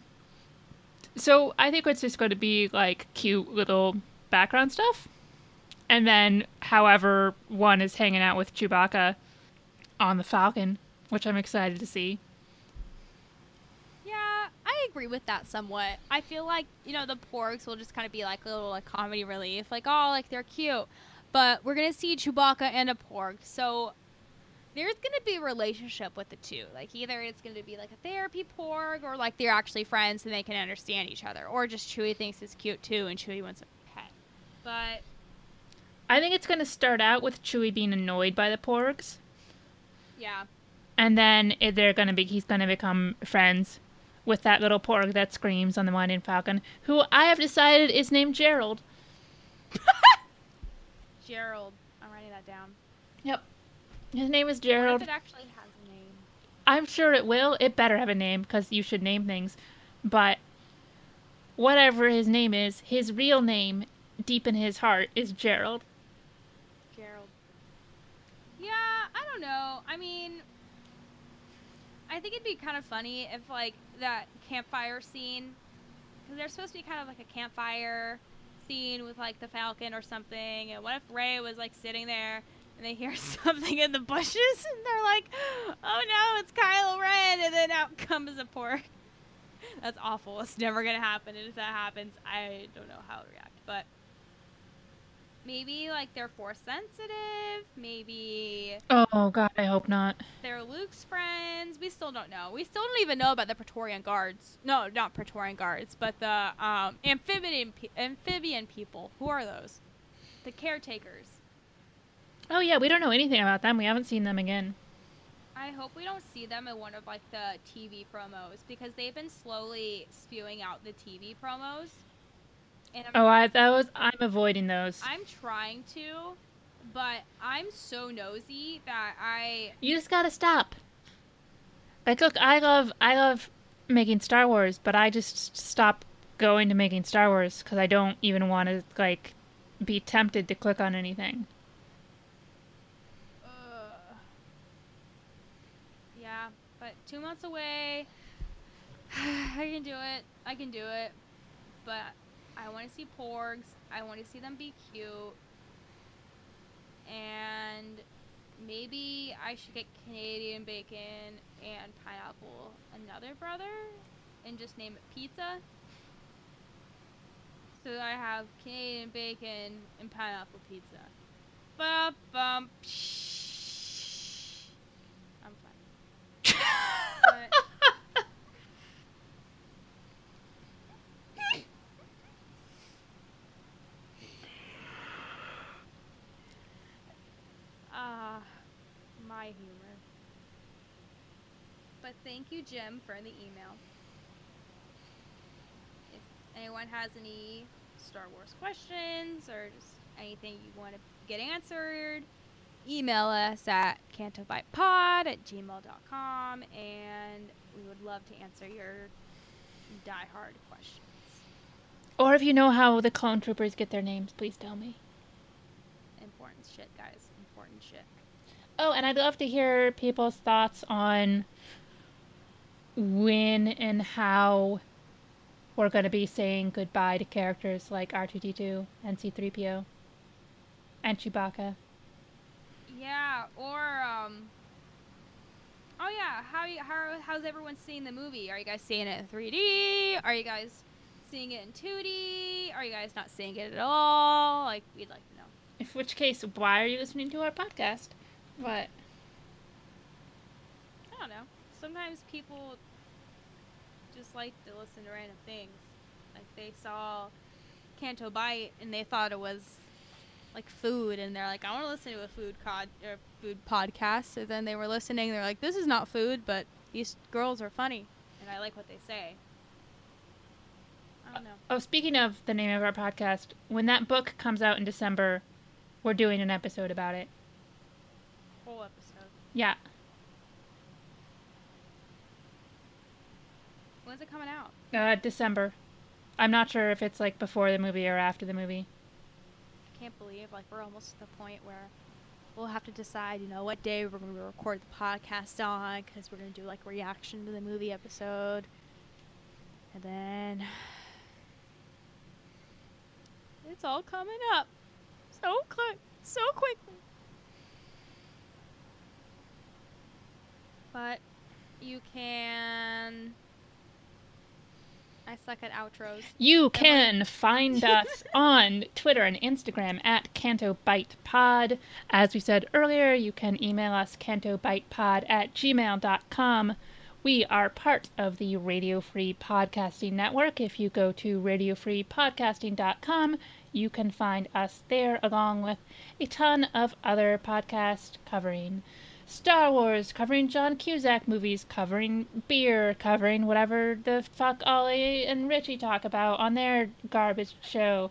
So I think it's just going to be like cute little background stuff. And then, however, one is hanging out with Chewbacca on the Falcon, which I'm excited to see. Yeah, I agree with that somewhat. I feel like, you know, the porgs will just kind of be like a little like comedy relief. Like, oh, like they're cute. But we're going to see Chewbacca and a porg. So there's going to be a relationship with the two. Like, either it's going to be like a therapy porg or like they're actually friends and they can understand each other. Or just Chewie thinks it's cute too and Chewie wants a pet. But I think it's going to start out with Chewie being annoyed by the Porgs, yeah. and then they're going to be he's going to become friends with that little Porg that screams on the Millennium Falcon, who I have decided is named Gerald. Gerald. I'm writing that down. Yep. His name is Gerald. if it actually has a name? I'm sure it will. It better have a name because you should name things. But whatever his name is, his real name, deep in his heart, is. Gerald. Yeah, Know. I mean, I think it'd be kind of funny if like that campfire scene, because there's supposed to be kind of like a campfire scene with like the Falcon or something. And what if Rey was like sitting there and they hear something in the bushes and they're like, "Oh no, it's Kylo Ren!" And then out comes a porg. That's awful. It's never gonna happen. And if that happens, I don't know how to react. But maybe like they're force sensitive. Maybe Oh God, I hope not. they're Luke's friends. We still don't know. We still don't even know about the Praetorian guards. No, not Praetorian guards, but the um, amphibian pe- amphibian people. Who are those? The caretakers. Oh yeah, we don't know anything about them. We haven't seen them again. I hope we don't see them in one of like the TV promos because they've been slowly spewing out the TV promos. And I'm, oh, I that was I'm avoiding those. I'm trying to, but I'm so nosy that I. You just gotta stop. Like, look, I love I love making Star Wars, but I just stop going to making Star Wars because I don't even want to like be tempted to click on anything. Uh, yeah, but two months away, I can do it. I can do it. But I want to see porgs. I want to see them be cute. And maybe I should get Canadian bacon and pineapple another brother and just name it pizza. So I have Canadian bacon and pineapple pizza. Ba bum. Ah, uh, my humor. But thank you, Jim, for the email. If anyone has any Star Wars questions or just anything you want to get answered, email us at cantobightpod at gmail.com and we would love to answer your die-hard questions. Or if you know how the clone troopers get their names, please tell me. Important shit, guys. Important shit. Oh, and I'd love to hear people's thoughts on when and how we're going to be saying goodbye to characters like R2D2 and C3PO and Chewbacca. Yeah, or um. Oh yeah, how you how how's everyone seeing the movie? Are you guys seeing it in 3D? Are you guys seeing it in 2D? Are you guys not seeing it at all? Like we'd like to know. In which case, why are you listening to our podcast? What? I don't know. Sometimes people like to listen to random things. Like they saw Canto Bight and they thought it was like food, and they're like, I want to listen to a food cod or food podcast. So then they were listening. They're like, this is not food, but these girls are funny, and I like what they say. I don't know. Oh, speaking of the name of our podcast, when that book comes out in December, we're doing an episode about it. Whole episode. Yeah. When's it coming out? Uh, December. I'm not sure if it's like before the movie or after the movie I can't believe like we're almost to the point where we'll have to decide, you know, what day we're going to record the podcast on because we're going to do like reaction to the movie episode. And then it's all coming up so quick, so quickly. But you can I suck at outros. You can find us on Twitter and Instagram at CantoBightPod. As we said earlier, you can email us cantobightpod at gmail.com. We are part of the Radio Free Podcasting Network. If you go to radiofreepodcasting.com, you can find us there along with a ton of other podcasts covering Star Wars, covering John Cusack movies, covering beer, covering whatever the fuck Ollie and Richie talk about on their garbage show.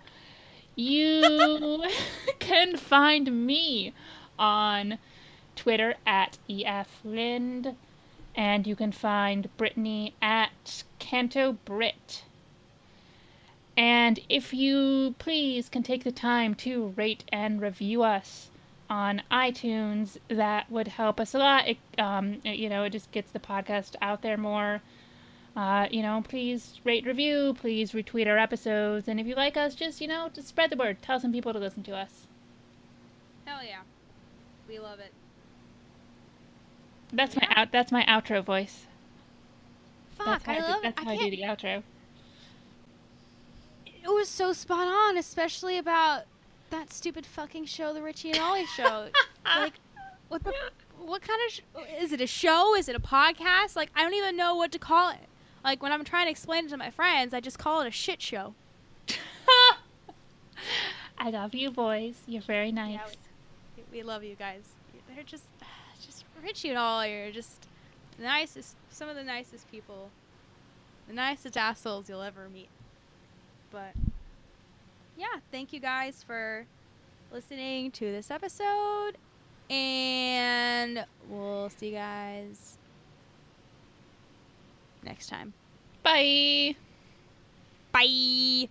You can find me on Twitter at eflind, and you can find Brittani at Canto Britt. And if you please can take the time to rate and review us on iTunes, that would help us a lot. It, um, it, you know, it just gets the podcast out there more. Uh, you know, please rate, review, please retweet our episodes, and if you like us, just you know, just spread the word. Tell some people to listen to us. Hell yeah, we love it. That's yeah. my out. That's my outro voice. Fuck, that's I love That's how I, I do the outro. It was so spot on, especially about that stupid fucking show, the Richie and Ollie show. like, what the? What kind of? Sh- is it a show? Is it a podcast? Like, I don't even know what to call it. Like when I'm trying to explain it to my friends, I just call it a shit show. I love you, boys. You're very nice. Yeah, we, we love you guys. They're just, just Richie and Ollie You're just the nicest, some of the nicest people, the nicest assholes you'll ever meet. But yeah, thank you guys for listening to this episode, and we'll see you guys next time. Bye. Bye.